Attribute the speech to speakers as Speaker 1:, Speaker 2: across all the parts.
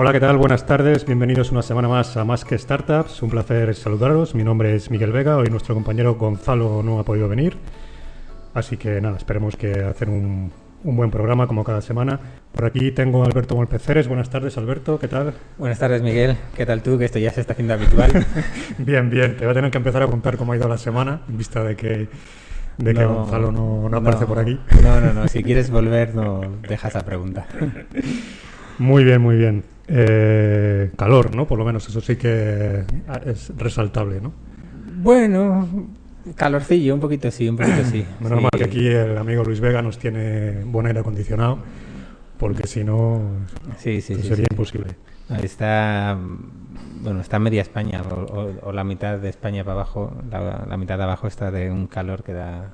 Speaker 1: Hola, ¿qué tal? Buenas tardes. Bienvenidos una semana más a Más que Startups. Un placer saludaros. Mi nombre es Miguel Vega. Hoy nuestro compañero Gonzalo no ha podido venir. Así que nada, esperemos que hacer un, un buen programa como cada semana. Por aquí tengo a Alberto Molpeceres. Buenas tardes, Alberto. ¿Qué tal?
Speaker 2: Buenas tardes, Miguel. ¿Qué tal tú? Que esto ya se está haciendo habitual.
Speaker 1: bien, bien. Te voy a tener que empezar a contar cómo ha ido la semana, en vista de que, de que Gonzalo no, no aparece por aquí.
Speaker 2: No, no, no. Si quieres volver, no dejas la pregunta.
Speaker 1: muy bien, muy bien. Eh, calor, ¿no? Por lo menos eso sí que es resaltable, ¿no?
Speaker 2: Bueno, calorcillo, un poquito sí, un poquito sí.
Speaker 1: Menos mal que aquí el amigo Luis Vega nos tiene buen aire acondicionado, porque si no
Speaker 2: sí, sí,
Speaker 1: sería imposible.
Speaker 2: Está, bueno, está media España, o, la mitad de España para abajo, la, mitad de abajo está de un calor que da,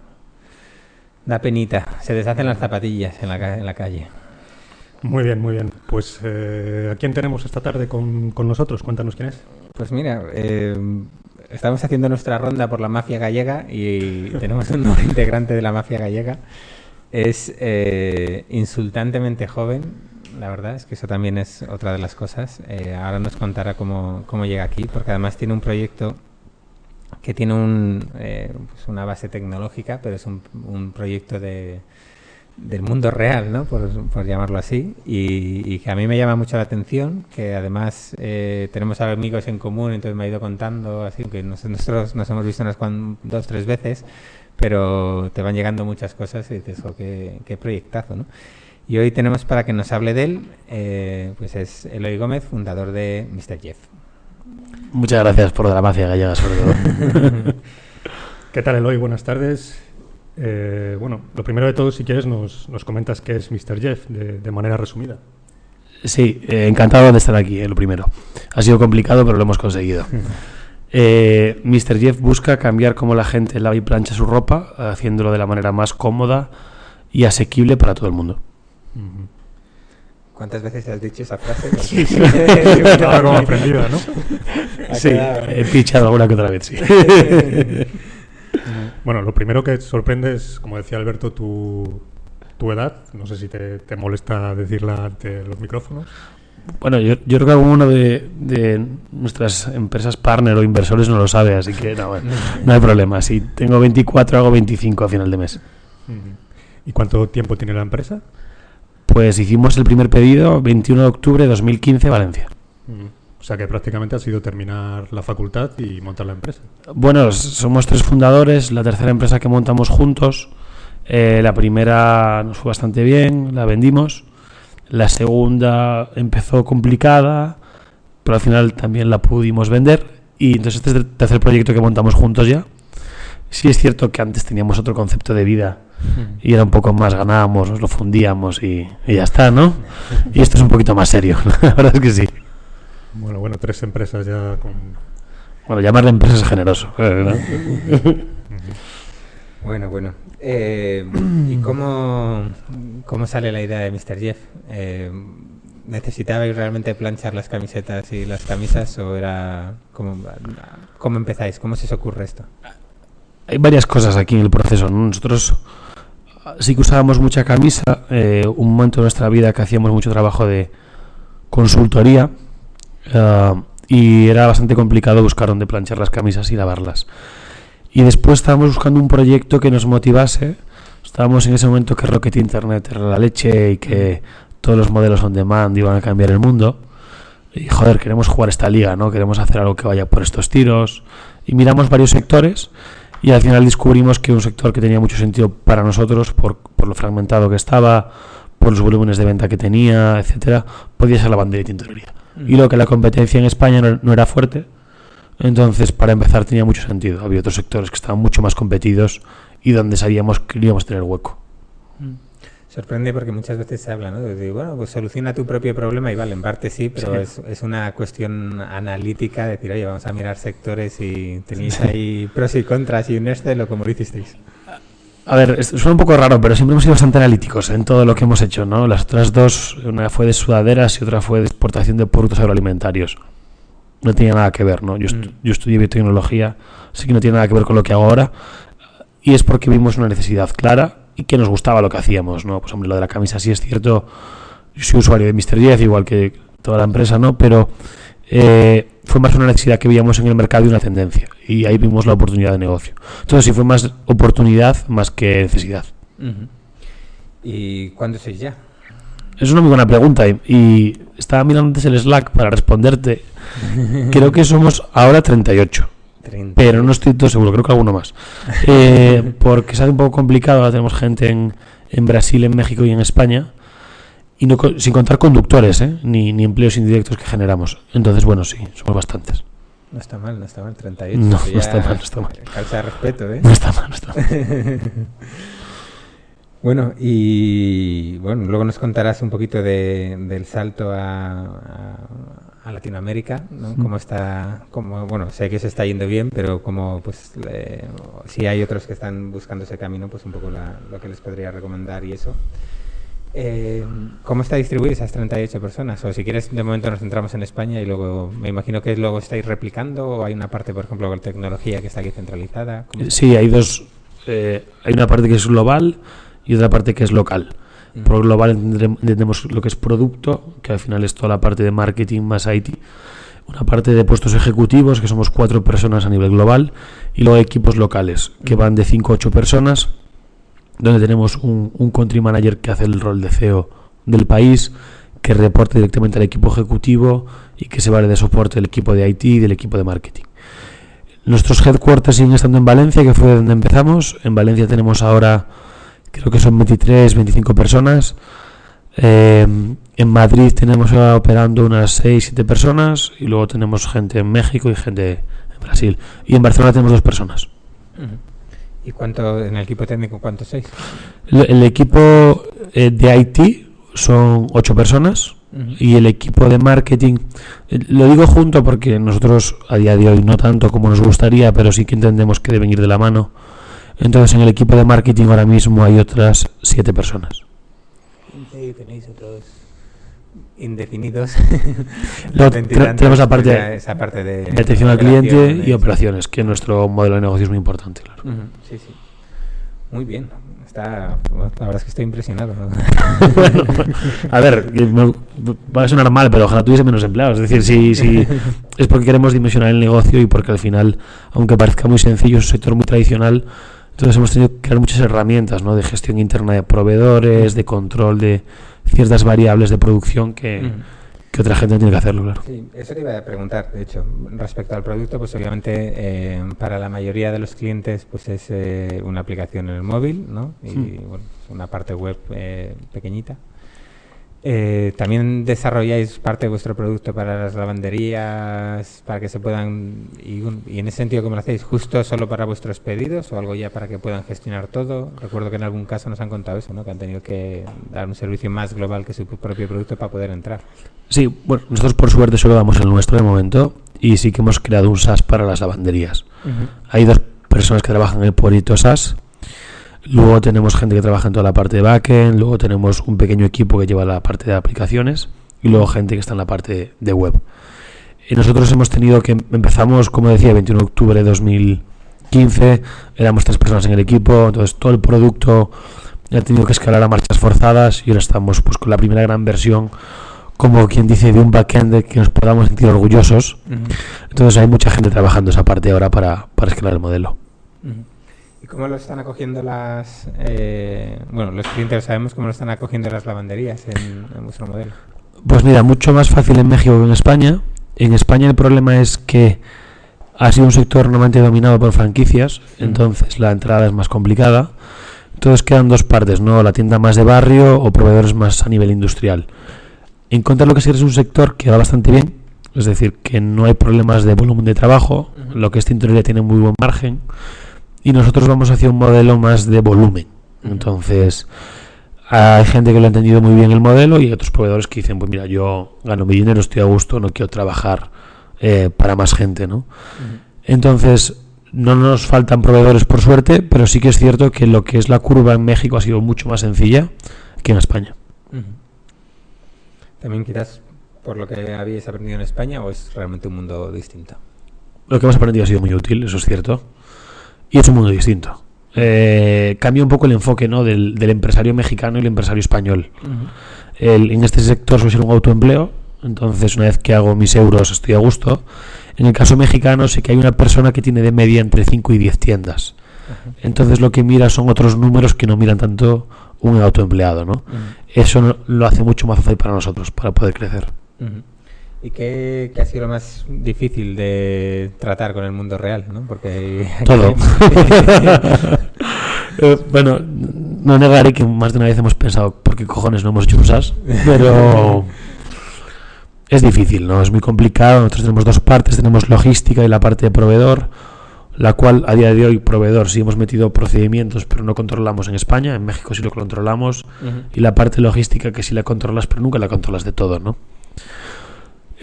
Speaker 2: da penita. Se deshacen las zapatillas en la, en la calle.
Speaker 1: Muy bien, muy bien. Pues, eh, ¿a quién tenemos esta tarde con, nosotros? Cuéntanos quién es.
Speaker 2: Pues mira, eh, estamos haciendo nuestra ronda por la mafia gallega y tenemos un nuevo integrante de la mafia gallega. Es eh, insultantemente joven, la verdad, es que eso también es otra de las cosas. Eh, ahora nos contará cómo, cómo, llega aquí, porque además tiene un proyecto que tiene un, eh, pues una base tecnológica, pero es un, un proyecto de del mundo real, ¿no? Por, llamarlo así, y, que a mí me llama mucho la atención, que además eh, tenemos amigos en común, entonces me ha ido contando, así que nosotros nos hemos visto unas dos, tres veces, pero te van llegando muchas cosas y dices, oh, qué, qué proyectazo, ¿no? Y hoy tenemos para que nos hable de él, eh, pues es Eloy Gómez, fundador de Mr. Jeff.
Speaker 3: Muchas gracias por la magia gallega, sobre todo.
Speaker 1: ¿Qué tal, Eloy? Buenas tardes. Eh, bueno, lo primero de todo, si quieres, nos, nos comentas qué es Mr. Jeff de, manera resumida.
Speaker 3: Sí, eh, encantado de estar aquí, eh, lo primero. Ha sido complicado, pero lo hemos conseguido. Mr. Jeff busca cambiar cómo la gente lava y plancha su ropa, haciéndolo de la manera más cómoda y asequible para todo el mundo.
Speaker 2: ¿Cuántas veces has dicho esa frase?
Speaker 1: Sí, sí. como aprendida, ¿no?
Speaker 3: Sí, he pichado alguna que otra vez, sí.
Speaker 1: Bueno, lo primero que sorprende es, como decía Alberto, tu, tu edad. No sé si te, te, molesta decirla ante los micrófonos.
Speaker 3: Bueno, yo, yo creo que alguno de, de, nuestras empresas partner o inversores no lo sabe, así que no, no hay problema. Si tengo 24, hago 25 a final de mes.
Speaker 1: ¿Y cuánto tiempo tiene la empresa?
Speaker 3: Pues hicimos el primer pedido 21 de octubre de 2015, Valencia.
Speaker 1: O sea que prácticamente ha sido terminar la facultad y montar la empresa.
Speaker 3: Bueno, somos tres fundadores, la tercera empresa que montamos juntos. Eh, la primera nos fue bastante bien, la vendimos. La segunda empezó complicada, pero al final también la pudimos vender. Y entonces este es el tercer proyecto que montamos juntos ya. Sí es cierto que antes teníamos otro concepto de vida y era un poco más ganábamos, nos lo fundíamos y, y ya está, ¿no? Y esto es un poquito más serio, la verdad es que sí.
Speaker 1: Bueno, bueno, tres empresas ya con...
Speaker 3: Bueno, llamarle empresas es generoso.
Speaker 2: bueno, bueno. Eh, ¿Y cómo, cómo sale la idea de Mr. Jeff? Eh, ¿Necesitabais realmente planchar las camisetas y las camisas o era... ¿Cómo, cómo empezáis? ¿Cómo se os ocurre esto?
Speaker 3: Hay varias cosas aquí en el proceso. Nosotros sí que usábamos mucha camisa. Eh, un momento de nuestra vida que hacíamos mucho trabajo de consultoría Ah, y era bastante complicado buscar dónde planchar las camisas y lavarlas. Y después estábamos buscando un proyecto que nos motivase. Estábamos en ese momento que Rocket Internet era la leche y que todos los modelos on demand iban a cambiar el mundo. Y joder, queremos jugar esta liga, ¿no? Queremos hacer algo que vaya por estos tiros. Y miramos varios sectores y al final descubrimos que un sector que tenía mucho sentido para nosotros, por, por lo fragmentado que estaba, por los volúmenes de venta que tenía, etcétera, podía ser la bandera de tintorería y lo que la competencia en España no, era fuerte. Entonces, para empezar, tenía mucho sentido. Había otros sectores que estaban mucho más competidos y donde sabíamos que íbamos a tener hueco.
Speaker 2: Mm. Sorprende porque muchas veces se habla, ¿no? De, bueno, pues soluciona tu propio problema y vale, en parte sí, pero Es, es, una cuestión analítica, decir, oye, vamos a mirar sectores y tenéis ahí pros y contras y un Excel o como lo hicisteis.
Speaker 3: A ver, suena un poco raro, pero siempre hemos sido bastante analíticos en todo lo que hemos hecho, ¿no? Las otras dos, una fue de sudaderas y otra fue de exportación de productos agroalimentarios. No tenía nada que ver, ¿no? Yo, mm. yo estudié biotecnología, así que no tiene nada que ver con lo que hago ahora. Y es porque vimos una necesidad clara y que nos gustaba lo que hacíamos, ¿no? Pues hombre, lo de la camisa sí es cierto. Yo soy usuario de Mr. 10, igual que toda la empresa, ¿no? Pero eh, fue más una necesidad que veíamos en el mercado y una tendencia. Y ahí vimos la oportunidad de negocio. Entonces sí fue más oportunidad más que necesidad.
Speaker 2: ¿Y cuándo sois ya?
Speaker 3: Es una muy buena pregunta y, y estaba mirando antes el Slack para responderte. Creo que somos ahora 38,
Speaker 2: 30.
Speaker 3: pero no estoy todo seguro, creo que alguno más. Eh, porque hace un poco complicado, ahora tenemos gente en, en Brasil, en México y en España, y no, co- sin contar conductores, ¿eh? ni, ni empleos indirectos que generamos. Entonces, bueno, sí, somos bastantes.
Speaker 2: No está mal, no está mal, 38.
Speaker 3: No, no está mal, no está mal.
Speaker 2: Causa respeto, ¿eh?
Speaker 3: No está mal, no está mal.
Speaker 2: Bueno, y bueno, luego nos contarás un poquito de, del salto a, a- a Latinoamérica, ¿no? Cómo está, cómo, bueno, sé que se está yendo bien, pero como, pues, le- si hay otros que están buscando ese camino, pues un poco la- lo que les podría recomendar y eso. Eh, ¿Cómo está distribuido esas 38 personas? O si quieres, de momento nos centramos en España y luego me imagino que luego estáis replicando o hay una parte, por ejemplo, con tecnología que está aquí centralizada. ¿Cómo está?
Speaker 3: Sí, hay dos. eh, hay una parte que es global y otra parte que es local.
Speaker 2: Mm.
Speaker 3: Por global entendemos lo que es producto, que al final es toda la parte de marketing más IT. Una parte de puestos ejecutivos, que somos cuatro personas a nivel global. Y luego equipos locales, que van de 5 a 8 personas, donde tenemos un, un country manager que hace el rol de CEO del país, que reporta directamente al equipo ejecutivo y que se vale de soporte del equipo de IT y del equipo de marketing. Nuestros headquarters siguen estando en Valencia, que fue donde empezamos. En Valencia tenemos ahora, creo que son 23, 25 personas. Eh, en Madrid tenemos ahora operando unas 6, 7 personas. Y luego tenemos gente en México y gente en Brasil. Y en Barcelona tenemos dos personas.
Speaker 2: ¿Y cuánto en el equipo técnico cuántos sois?
Speaker 3: El, el equipo eh, de IT son 8 personas.
Speaker 2: Ujú.
Speaker 3: y el equipo de marketing, eh, lo digo junto porque nosotros a día de hoy no tanto como nos gustaría, pero sí que entendemos que deben ir de la mano. Entonces en el equipo de marketing ahora mismo hay otras siete personas.
Speaker 2: Sí, tenéis otros indefinidos.
Speaker 3: Tenemos la parte
Speaker 2: esa parte de,
Speaker 3: atención al cliente y operaciones, que nuestro modelo de negocio es muy importante, claro.
Speaker 2: Sí, sí. Muy bien. Está, la verdad es que estoy impresionado.
Speaker 3: Bueno, a ver, va a sonar mal, pero ojalá tuviese menos empleados. Es decir, si, si es porque queremos dimensionar el negocio y porque al final, aunque parezca muy sencillo, es un sector muy tradicional. Entonces hemos tenido que crear muchas herramientas ¿no? de gestión interna de proveedores, de control de ciertas variables de producción que, otra gente no tiene que hacerlo, claro.
Speaker 2: Sí, eso te iba a preguntar, de hecho, respecto al producto, pues obviamente eh, para la mayoría de los clientes pues es eh, una aplicación en el móvil, ¿no? Y
Speaker 3: Hmm.
Speaker 2: bueno, es una parte web eh, pequeñita. Eh, También desarrolláis parte de vuestro producto para las lavanderías, para que se puedan, y, un- y en ese sentido, ¿cómo lo hacéis? ¿Justo solo para vuestros pedidos o algo ya para que puedan gestionar todo? Recuerdo que en algún caso nos han contado eso, ¿no? Que han tenido que dar un servicio más global que su propio producto para poder entrar.
Speaker 3: Sí, bueno, nosotros por suerte solo damos el nuestro de momento y sí que hemos creado un SaaS para las lavanderías. Hay dos personas que trabajan en el proyecto SaaS. Luego tenemos gente que trabaja en toda la parte de backend. Luego tenemos un pequeño equipo que lleva la parte de aplicaciones. Y luego gente que está en la parte de web. Y nosotros hemos tenido que empezamos, como decía, el 21 de octubre de 2015. Éramos tres personas en el equipo. Entonces todo el producto ha tenido que escalar a marchas forzadas. Y ahora estamos pues con la primera gran versión, como quien dice, de un backend de que nos podamos sentir orgullosos. Entonces hay mucha gente trabajando esa parte ahora para, para escalar el modelo.
Speaker 2: ¿Y cómo lo están acogiendo las... eh, bueno, los clientes sabemos cómo lo están acogiendo las lavanderías en, en vuestro modelo?
Speaker 3: Pues mira, mucho más fácil en México que en España. En España el problema es que ha sido un sector normalmente dominado por franquicias, entonces la entrada es más complicada. Entonces quedan dos partes, ¿no? La tienda más de barrio o proveedores más a nivel industrial. En contra lo que sí es un sector que va bastante bien, es decir, que no hay problemas de volumen de trabajo, lo que es tintorería tiene muy buen margen, y nosotros vamos hacia un modelo más de volumen. Entonces, hay gente que lo ha entendido muy bien el modelo y otros proveedores que dicen, pues mira, yo gano mi dinero, estoy a gusto, no quiero trabajar eh, para más gente, ¿no? Entonces, no nos faltan proveedores por suerte, pero sí que es cierto que lo que es la curva en México ha sido mucho más sencilla que en España.
Speaker 2: También quizás por lo que habéis aprendido en España o es realmente un mundo distinto.
Speaker 3: Lo que hemos aprendido ha sido muy útil, eso es cierto. Y es un mundo distinto. Eh, cambia un poco el enfoque ¿no? del, del empresario mexicano y el empresario español. El- en este sector suele ser un autoempleo, Entonces, una vez que hago mis euros, estoy a gusto. En el caso mexicano, sé que hay una persona que tiene de media entre 5 y 10 tiendas. Entonces, lo que mira son otros números que no miran tanto un autoempleado, ¿no? Eso no- lo hace mucho más fácil para nosotros, para poder crecer.
Speaker 2: ¿Y qué, qué ha sido lo más difícil de tratar con el mundo real? ¿no? Porque
Speaker 3: Todo. Eh, bueno, no negaré que más de una vez hemos pensado, ¿por qué cojones no hemos hecho un SaaS? Pero es difícil, ¿no? Es muy complicado. Nosotros tenemos dos partes, tenemos logística y la parte de proveedor, la cual a día de hoy, proveedor, sí hemos metido procedimientos, pero no controlamos en España, en México sí lo controlamos, y la parte logística que sí la controlas, pero nunca la controlas de todo, ¿no?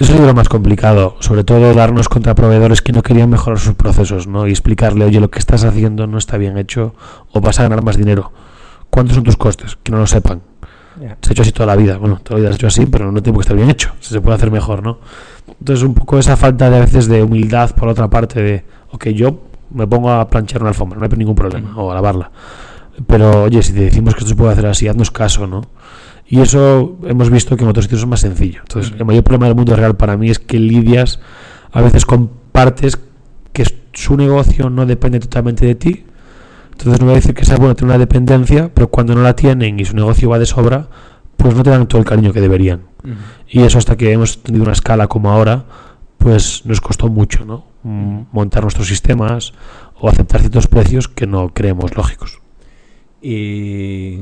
Speaker 3: Eso es lo más complicado, sobre todo darnos contra proveedores que no querían mejorar sus procesos, ¿no? Y explicarle, oye, lo que estás haciendo no está bien hecho o vas a ganar más dinero. ¿Cuántos son tus costes? Que no lo sepan.
Speaker 2: Ya.
Speaker 3: Se ha hecho así toda la vida. Bueno, toda la vida se ha hecho así, pero no tiene qué estar bien hecho. Se puede hacer mejor, ¿no? Entonces, un poco esa falta de a veces de humildad por otra parte de, ok, yo me pongo a planchar una alfombra, no hay ningún problema, o a lavarla. Pero, oye, si te decimos que esto se puede hacer así, haznos caso, ¿no? Y eso hemos visto que en otros sitios es más sencillo. Entonces, el mayor problema del mundo real para mí es que lidias a veces con partes que su negocio no depende totalmente de ti. Entonces, no voy a decir que sea bueno tener una dependencia, pero cuando no la tienen y su negocio va de sobra, pues no te dan todo el cariño que deberían. Y eso hasta que hemos tenido una escala como ahora, pues nos costó mucho, ¿no? Montar nuestros sistemas o aceptar ciertos precios que no creemos lógicos.
Speaker 2: Y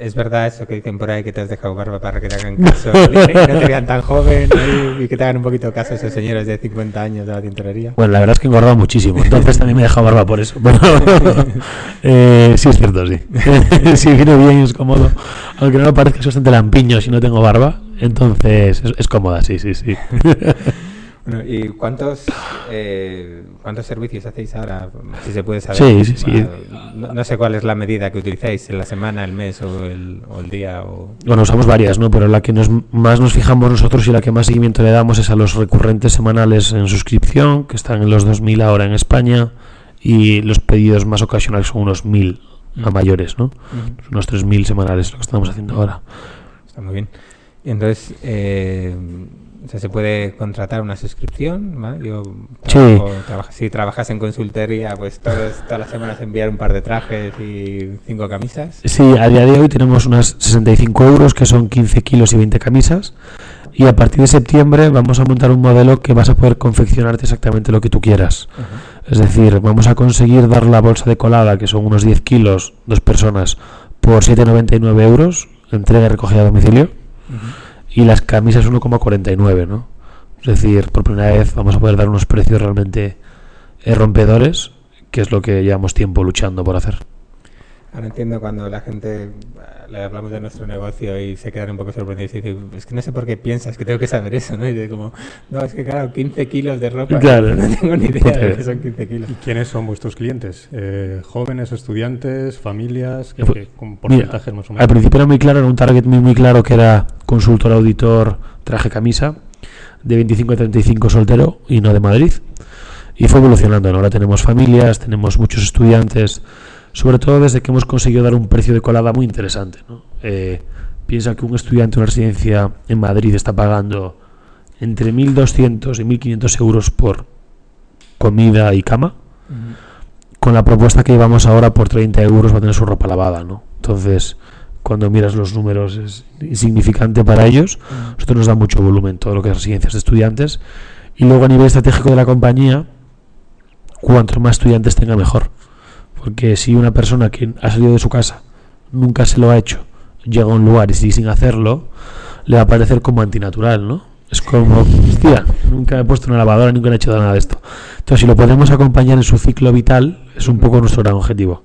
Speaker 2: es verdad eso que dicen por ahí que te has dejado barba para que te hagan caso y no te vean tan joven y que te hagan un poquito caso esos señores de 50 años de la tintorería.
Speaker 3: Bueno, la verdad es que he engordado muchísimo, entonces también me he dejado barba por eso. Pero eh, sí es cierto, sí. sí, viene bien, es cómodo. Aunque no me parezca que soy bastante lampiño si no tengo barba, entonces es, es cómoda, sí, sí, sí.
Speaker 2: Bueno, ¿y cuántos eh, cuántos servicios hacéis ahora? Si se puede saber.
Speaker 3: Sí, sí, sí.
Speaker 2: Ah, No, no sé cuál es la medida que utilizáis en la semana, el mes o el, o el día. O...
Speaker 3: Bueno, usamos varias, ¿no? Pero la que nos, más nos fijamos nosotros y la que más seguimiento le damos es a los recurrentes semanales en suscripción, que están en los 2.000 ahora en España, y los pedidos más ocasionales son unos 1.000 a
Speaker 2: Mm.
Speaker 3: mayores, ¿no?
Speaker 2: Ujú.
Speaker 3: Unos 3.000 semanales lo que estamos haciendo ahora.
Speaker 2: Está muy bien. Y entonces, eh, o sea, se puede contratar una suscripción, ¿vale? Yo
Speaker 3: Sí.
Speaker 2: trabajo, trabajo- si trabajas en consultoría, pues todos, todas las semanas enviar un par de trajes y cinco camisas.
Speaker 3: Sí, a día de hoy tenemos unas 65 euros, que son 15 kilos y 20 camisas. Y a partir de septiembre vamos a montar un modelo que vas a poder confeccionarte exactamente lo que tú quieras. Es decir, vamos a conseguir dar la bolsa de colada, que son unos 10 kilos, dos personas, por 7,99 euros, entrega y recogida a domicilio. Y las camisas 1,49, ¿no? Es decir, por primera vez vamos a poder dar unos precios realmente eh, rompedores, que es lo que llevamos tiempo luchando por hacer.
Speaker 2: Ahora entiendo cuando la gente le hablamos de nuestro negocio y se quedan un poco sorprendidos y dicen, es que no sé por qué piensas que tengo que saber eso, ¿no? Y de como, no, es que claro, 15 kilos de ropa,
Speaker 3: Claro.
Speaker 2: no tengo ni idea de que son 15 kilos.
Speaker 1: ¿Y quiénes son vuestros clientes? Eh, ¿Jóvenes, estudiantes, familias? ¿Qué,
Speaker 3: Pues,
Speaker 1: qué- con
Speaker 3: Mira,
Speaker 1: porcentajes más o
Speaker 3: al
Speaker 1: menos?
Speaker 3: principio era muy claro, era un target muy, muy claro que era consultor, auditor, traje, camisa, de 25 a 35 soltero y no de Madrid. Y fue evolucionando, ¿no? ahora tenemos familias, tenemos muchos estudiantes, sobre todo desde que hemos conseguido dar un precio de colada muy interesante. ¿no? Eh, piensa que un estudiante de una residencia en Madrid está pagando entre 1.200 y 1.500 euros por comida y cama con la propuesta que llevamos ahora por 30 euros va a tener su ropa lavada, ¿no? Entonces, cuando miras los números es insignificante para ellos. Nosotros nos da mucho volumen todo lo que es residencias de estudiantes. Y luego a nivel estratégico de la compañía, cuanto más estudiantes tenga mejor. Porque si una persona que ha salido de su casa nunca se lo ha hecho, llega a un lugar y sigue sin hacerlo, le va a parecer como antinatural, ¿no? Es como, hostia, nunca he puesto una lavadora, nunca he hecho nada de esto. Entonces, si lo podemos acompañar en su ciclo vital, es un poco nuestro gran objetivo.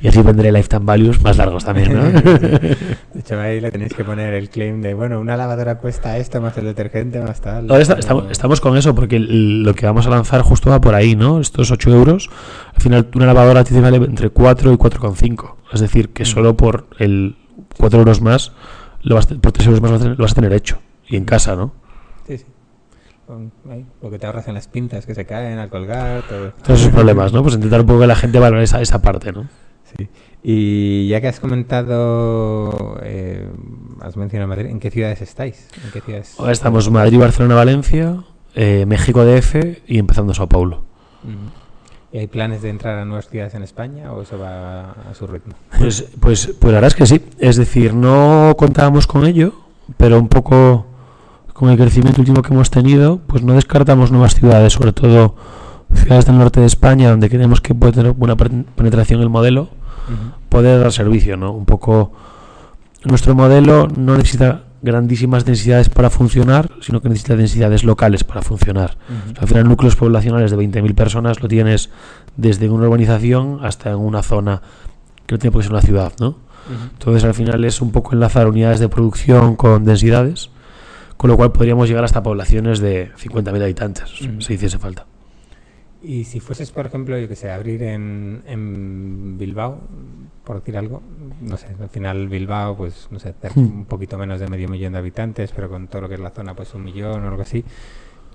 Speaker 3: Y así vendré lifetime values más largos también, ¿no?
Speaker 2: De hecho, ahí le tenéis que poner el claim de, bueno, una lavadora cuesta esto, más el detergente, más tal.
Speaker 3: Ahora está- estamos, estamos con eso porque lo que vamos a lanzar justo va por ahí, ¿no? Estos 8 euros, al final una lavadora te vale entre 4 y 4,5. Es decir, que solo por el 4 euros más, lo vas, por 3 euros más lo vas a tener- hecho. Y en casa, ¿no?
Speaker 2: Sí, sí. Lo que te ahorras en las pinzas que se caen al colgar, todo.
Speaker 3: Todos esos problemas, ¿no? Pues intentar un poco que la gente valore esa, esa parte, ¿no?
Speaker 2: Sí. Y ya que has comentado, eh, has mencionado Madrid, ¿en qué ciudades estáis? ¿En qué ciudades?
Speaker 3: Ahora estamos Madrid, Barcelona, Valencia, eh, México DF y empezando Sao Paulo.
Speaker 2: ¿Y hay planes de entrar a nuevas ciudades en España o eso va a su ritmo?
Speaker 3: Pues, pues, pues la verdad es que sí. Es decir, no contábamos con ello, pero un poco con el crecimiento último que hemos tenido, pues no descartamos nuevas ciudades, sobre todo ciudades del norte de España, donde creemos que puede tener buena pen- penetración el modelo, Poder dar servicio, ¿no? Un poco nuestro modelo no necesita grandísimas densidades para funcionar, sino que necesita densidades locales para funcionar.
Speaker 2: Ujú.
Speaker 3: Al final, núcleos poblacionales de 20.000 personas lo tienes desde una urbanización hasta en una zona que no tiene por qué ser una ciudad, ¿no? Entonces, al final es un poco enlazar unidades de producción con densidades, con lo cual podríamos llegar hasta poblaciones de 50.000 habitantes, si hiciese falta.
Speaker 2: Y si fueses, por ejemplo, yo que sé, abrir en, en Bilbao, por decir algo, no sé, al final Bilbao, pues, no sé,
Speaker 3: Hmm.
Speaker 2: un poquito menos de medio millón de habitantes, pero con todo lo que es la zona, pues un millón o algo así.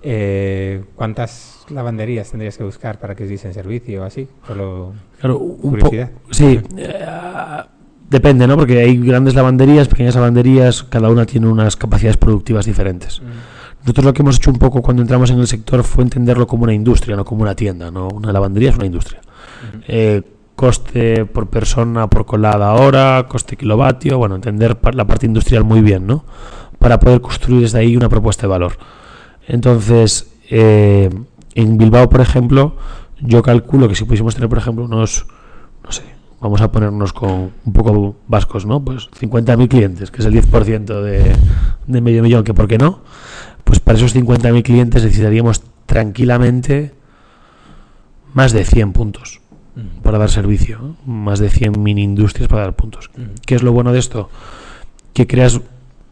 Speaker 2: Eh, ¿Cuántas lavanderías tendrías que buscar para que os diesen servicio o así? Solo
Speaker 3: Claro, un
Speaker 2: curiosidad.
Speaker 3: Sí, eh, depende, ¿no? Porque hay grandes lavanderías, pequeñas lavanderías, cada una tiene unas capacidades productivas diferentes. Nosotros lo que hemos hecho un poco cuando entramos en el sector fue entenderlo como una industria, no como una tienda, ¿no? Una lavandería es una industria. Eh, coste por persona por colada hora, coste kilovatio, bueno, entender la parte industrial muy bien, ¿no? Para poder construir desde ahí una propuesta de valor. Entonces, eh, en Bilbao, por ejemplo, yo calculo que si pudiésemos tener, por ejemplo, unos, no sé, vamos a ponernos con un poco vascos, ¿no? Pues 50.000 clientes, que es el 10% de, de medio millón, que por qué no, pues para esos 50.000 clientes necesitaríamos tranquilamente más de 100 puntos para dar servicio, ¿no? más de 100 mini industrias para dar puntos. ¿Qué es lo bueno de esto? Que creas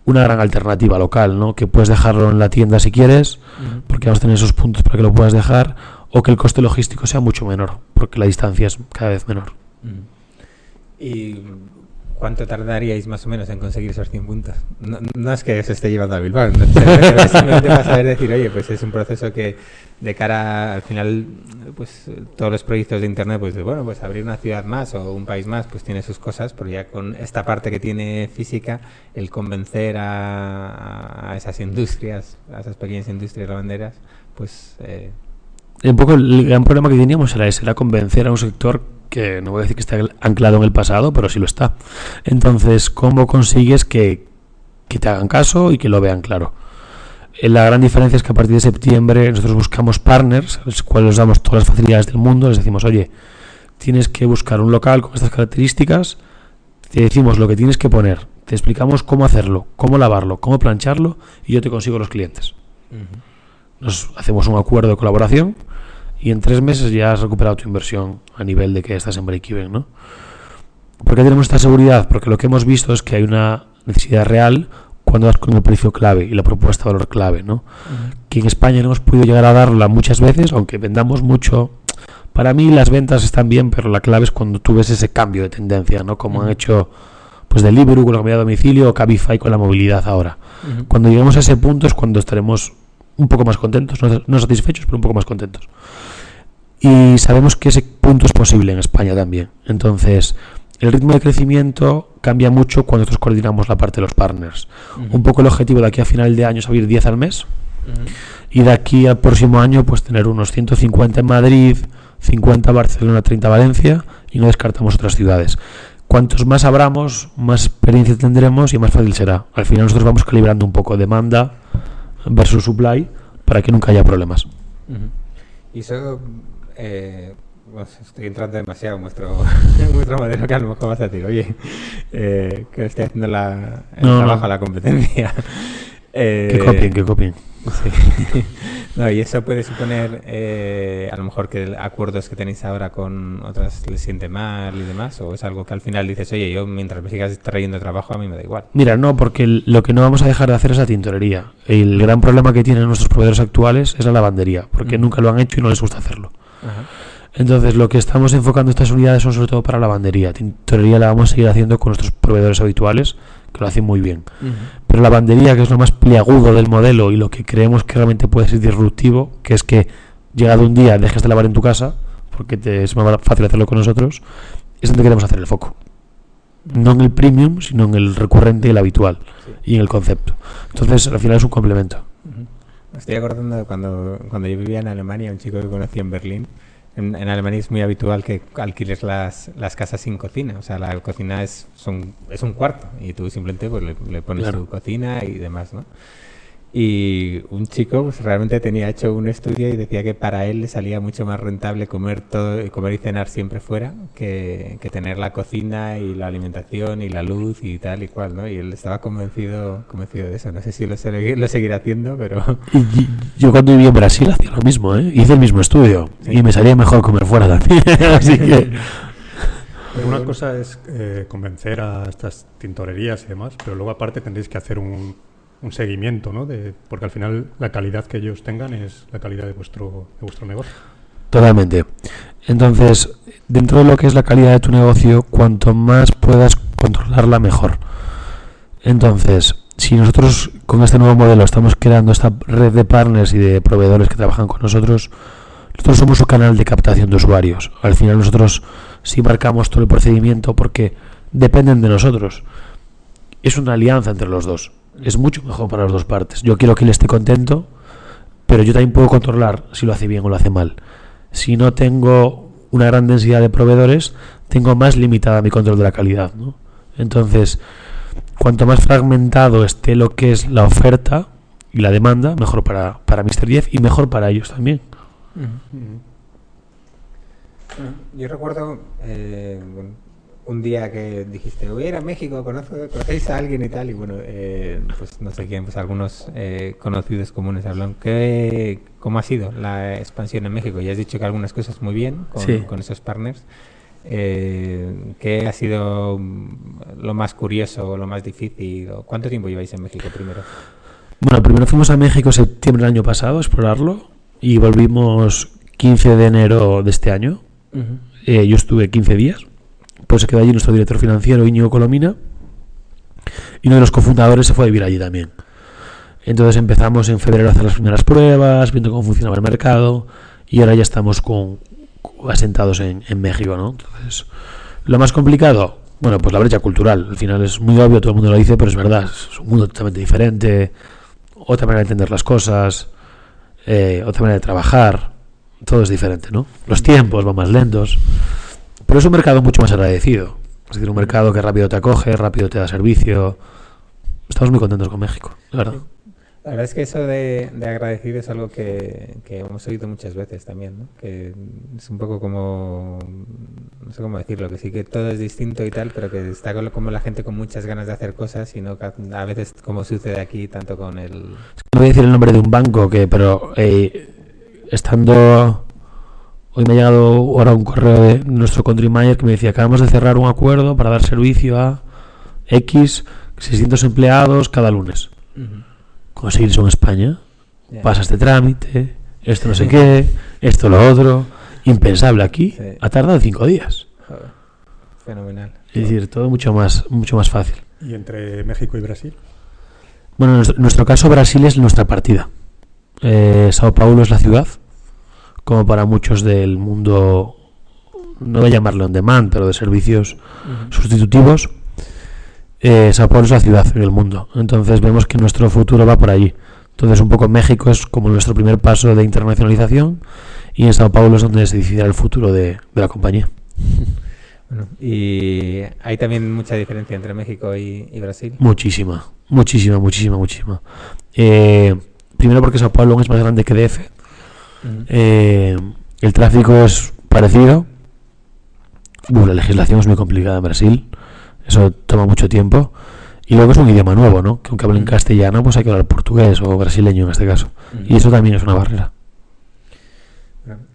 Speaker 3: una gran alternativa local, ¿no? Que puedes dejarlo en la tienda si quieres, porque vas a tener esos puntos para que lo puedas dejar, o que el coste logístico sea mucho menor, porque la distancia es cada vez menor.
Speaker 2: ¿Y cuánto tardaríais más o menos en conseguir esos 100 puntos? No, no es que se esté llevando a Bilbao, no, simplemente simplemente para saber decir, oye, pues es un proceso que de cara al final, pues todos los proyectos de Internet, pues bueno, pues abrir una ciudad más o un país más, pues tiene sus cosas, pero ya con esta parte que tiene física, el convencer a, a esas industrias, a esas pequeñas industrias lavanderas, pues... eh,
Speaker 3: Un poco el gran problema que teníamos era ese, era convencer a un sector que no voy a decir que esté anclado en el pasado, pero sí lo está. Entonces, ¿cómo consigues que, que te hagan caso y que lo vean claro? Eh, La gran diferencia es que a partir de septiembre nosotros buscamos partners, a los cuales les damos todas las facilidades del mundo, les decimos, oye, tienes que buscar un local con estas características, te decimos lo que tienes que poner, te explicamos cómo hacerlo, cómo lavarlo, cómo plancharlo y yo te consigo los clientes. Nos hacemos un acuerdo de colaboración y en tres meses ya has recuperado tu inversión a nivel de que estás en break-even, ¿no? ¿Por qué tenemos esta seguridad? Porque lo que hemos visto es que hay una necesidad real cuando das con el precio clave y la propuesta de valor clave, ¿no? Que en España no hemos podido llegar a darla muchas veces, aunque vendamos mucho. Para mí las ventas están bien, pero la clave es cuando tú ves ese cambio de tendencia, ¿no? Como han hecho pues Deliveroo con la comida a domicilio o Cabify con la movilidad ahora. Cuando lleguemos a ese punto es cuando estaremos un poco más contentos, no, no satisfechos, pero un poco más contentos. Y sabemos que ese punto es posible en España también. Entonces, el ritmo de crecimiento cambia mucho cuando nosotros coordinamos la parte de los partners. Un poco el objetivo de aquí a final de año es abrir 10 al mes y de aquí al próximo año pues tener unos 150 en Madrid, 50 Barcelona, 30 Valencia y no descartamos otras ciudades. Cuantos más abramos, más experiencia tendremos y más fácil será. Al final nosotros vamos calibrando un poco demanda versus supply para que nunca haya problemas.
Speaker 2: Y eso, eh, estoy entrando demasiado en vuestro, en vuestro modelo que a lo mejor vas a decir, oye, eh, que estoy haciendo la, el
Speaker 3: No, no.
Speaker 2: trabajo a la competencia. Eh,
Speaker 3: Que copien, que copien.
Speaker 2: sí. no, y eso puede suponer, eh, a lo mejor que acuerdos que tenéis ahora con otras les siente mal y demás, o es algo que al final dices, oye, yo mientras me sigas trayendo trabajo a mí me da igual.
Speaker 3: Mira, no, porque lo que no vamos a dejar de hacer es la tintorería. El gran problema que tienen nuestros proveedores actuales es la lavandería, porque
Speaker 2: Mm.
Speaker 3: nunca lo han hecho y no les gusta hacerlo.
Speaker 2: Ajá.
Speaker 3: Entonces, lo que estamos enfocando estas unidades son sobre todo para lavandería. Tintorería la vamos a seguir haciendo con nuestros proveedores habituales, que lo hacen muy bien.
Speaker 2: Ujú.
Speaker 3: Pero la lavandería, que es lo más pliagudo del modelo y lo que creemos que realmente puede ser disruptivo, que es que llegado un día dejes de lavar en tu casa, porque te es más fácil hacerlo con nosotros, es donde queremos hacer el foco. No en el premium, sino en el recurrente y el habitual. Y en el concepto. Entonces, al final es un complemento.
Speaker 2: Me estoy acordando de cuando, cuando yo vivía en Alemania, un chico que conocí en Berlín. En, en Alemania es muy habitual que alquiles las, las casas sin cocina. O sea, la cocina es, son, es un cuarto y tú simplemente pues, le, le pones
Speaker 3: Claro.
Speaker 2: tu cocina y demás, ¿no? Y un chico pues, realmente tenía hecho un estudio y decía que para él le salía mucho más rentable comer todo comer y cenar siempre fuera que, que tener la cocina y la alimentación y la luz y tal y cual, ¿no? Y él estaba convencido convencido de eso. No sé si lo, segui- lo seguirá haciendo, pero
Speaker 3: Y y- yo cuando viví en Brasil hacía lo mismo, ¿eh? Hice el mismo estudio. Y me salía mejor comer fuera también. Así que...
Speaker 1: Una cosa es eh, convencer a estas tintorerías y demás, pero luego aparte tendréis que hacer un, un seguimiento, ¿no? De, porque al final la calidad que ellos tengan es la calidad de vuestro, de vuestro negocio.
Speaker 3: Totalmente. Entonces, dentro de lo que es la calidad de tu negocio, cuanto más puedas controlarla, mejor. Entonces, si nosotros con este nuevo modelo estamos creando esta red de partners y de proveedores que trabajan con nosotros, nosotros somos un canal de captación de usuarios. Al final nosotros sí marcamos todo el procedimiento porque dependen de nosotros. Es una alianza entre los dos. Es mucho mejor para las dos partes. Yo quiero que él esté contento, pero yo también puedo controlar si lo hace bien o lo hace mal. Si no tengo una gran densidad de proveedores, tengo más limitada mi control de la calidad. ¿no? Entonces, cuanto más fragmentado esté lo que es la oferta y la demanda, mejor para, para Mr. Jeff y mejor para ellos también.
Speaker 2: Yo recuerdo eh, bueno, un día que dijiste, voy a ir a México, conozco, conocéis a alguien y tal, y bueno, eh, pues no sé quién, pues algunos eh, conocidos comunes hablan. ¿Qué, ¿Cómo ha sido la expansión en México? Ya has dicho que algunas cosas muy bien con,
Speaker 3: Sí.
Speaker 2: con esos partners. Eh, ¿Qué ha sido lo más curioso lo más difícil? ¿O ¿Cuánto tiempo lleváis en México primero?
Speaker 3: Bueno, primero fuimos a México en septiembre del año pasado a explorarlo y volvimos 15 de enero de este año. Eh, yo estuve 15 días, pues se quedó allí nuestro director financiero, Íñigo Colomina, y uno de los cofundadores se fue a vivir allí también. Entonces empezamos en febrero a hacer las primeras pruebas, viendo cómo funcionaba el mercado, y ahora ya estamos con, asentados en, en México, ¿no? Entonces, lo más complicado, bueno, pues la brecha cultural. Al final es muy obvio, todo el mundo lo dice, pero es verdad, es un mundo totalmente diferente, otra manera de entender las cosas, eh, otra manera de trabajar, todo es diferente, ¿no? Los tiempos van más lentos, pero es un mercado mucho más agradecido. Es decir, un mercado que rápido te acoge, rápido te da servicio. Estamos muy contentos con México, la verdad.
Speaker 2: La verdad es que eso de, de agradecido es algo que, que hemos oído muchas veces también, ¿no? Que es un poco como, no sé cómo decirlo, que sí que todo es distinto y tal, pero que está como la gente con muchas ganas de hacer cosas y no que a veces como sucede aquí tanto con el...
Speaker 3: No voy a decir el nombre de un banco, que pero eh, estando... Hoy me ha llegado ahora un correo de nuestro country manager que me decía acabamos de cerrar un acuerdo para dar servicio a X 600 empleados cada lunes. Conseguir eso en España.
Speaker 2: Ya.
Speaker 3: Pasa este trámite, esto no sé qué, esto lo otro. Impensable aquí.
Speaker 2: Sí.
Speaker 3: Ha tardado cinco días.
Speaker 2: Joder, fenomenal.
Speaker 3: Es decir, todo mucho más, mucho más fácil.
Speaker 1: Y entre México y Brasil,
Speaker 3: Bueno, en nuestro, en nuestro caso Brasil es nuestra partida. Eh, Sao Paulo es la ciudad, como para muchos del mundo, no voy a llamarlo on demand, pero de servicios sustitutivos. Eh, Sao Paulo es la ciudad en el mundo. Entonces vemos que nuestro futuro va por allí. Entonces un poco México es como nuestro primer paso de internacionalización y en Sao Paulo es donde se decidirá el futuro de, de la compañía.
Speaker 2: Bueno, y hay también mucha diferencia entre México y, y Brasil.
Speaker 3: Muchísima, muchísima, muchísima, muchísima. Eh, primero porque Sao Paulo es más grande que DF. Eh, el tráfico es parecido. La legislación es muy complicada en Brasil. Eso toma mucho tiempo. Y luego es un idioma nuevo, ¿no? Que aunque hablen
Speaker 2: Mm.
Speaker 3: castellano, pues hay que hablar portugués o brasileño en este caso.
Speaker 2: Ujú.
Speaker 3: Y eso también es una barrera.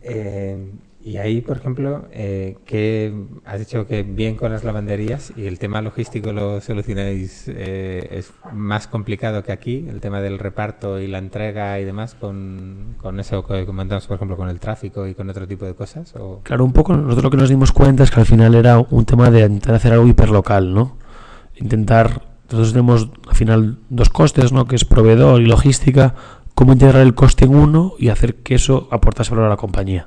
Speaker 2: Eh, y ahí, por ejemplo, eh, que has dicho que bien con las lavanderías y el tema logístico lo solucionáis, eh, es más complicado que aquí, el tema del reparto y la entrega y demás, con, con eso que comentamos, por ejemplo, con el tráfico y con otro tipo de cosas. O...
Speaker 3: Claro, un poco nosotros lo que nos dimos cuenta es que al final era un tema de intentar hacer algo hiperlocal, ¿no? Intentar, nosotros tenemos al final dos costes, ¿no? Que es proveedor y logística, cómo integrar el coste en uno y hacer que eso aportase valor a la compañía.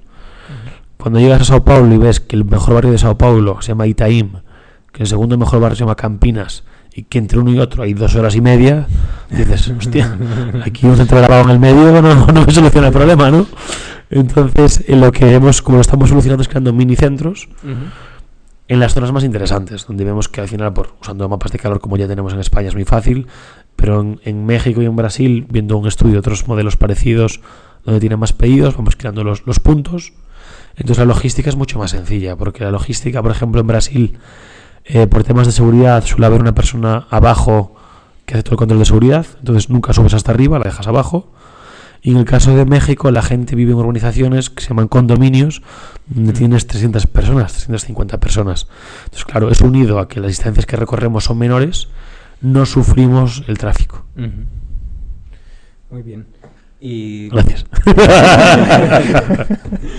Speaker 3: Cuando llegas a Sao Paulo y ves que el mejor barrio de Sao Paulo se llama Itaim, que el segundo mejor barrio se llama Campinas, y que entre uno y otro hay dos horas y media, dices, hostia, aquí un centro de lavado en el medio no, no me soluciona el problema, ¿no? Entonces, en lo que hemos, como lo estamos solucionando es creando mini centros en las zonas más interesantes, donde vemos que al final, por, usando mapas de calor como ya tenemos en España, es muy fácil, pero en, en México y en Brasil, viendo un estudio de otros modelos parecidos, donde tienen más pedidos, vamos creando los, los puntos. Entonces la logística es mucho más sencilla, porque la logística, por ejemplo, en Brasil, eh, por temas de seguridad, suele haber una persona abajo que hace todo el control de seguridad, entonces nunca subes hasta arriba, la dejas abajo. Y en el caso de México, la gente vive en urbanizaciones que se llaman condominios, donde tienes 300 personas, 350 personas. Entonces, claro, es unido a que las distancias que recorremos son menores, no sufrimos el tráfico.
Speaker 2: Ujú. Muy bien. Y
Speaker 3: Gracias.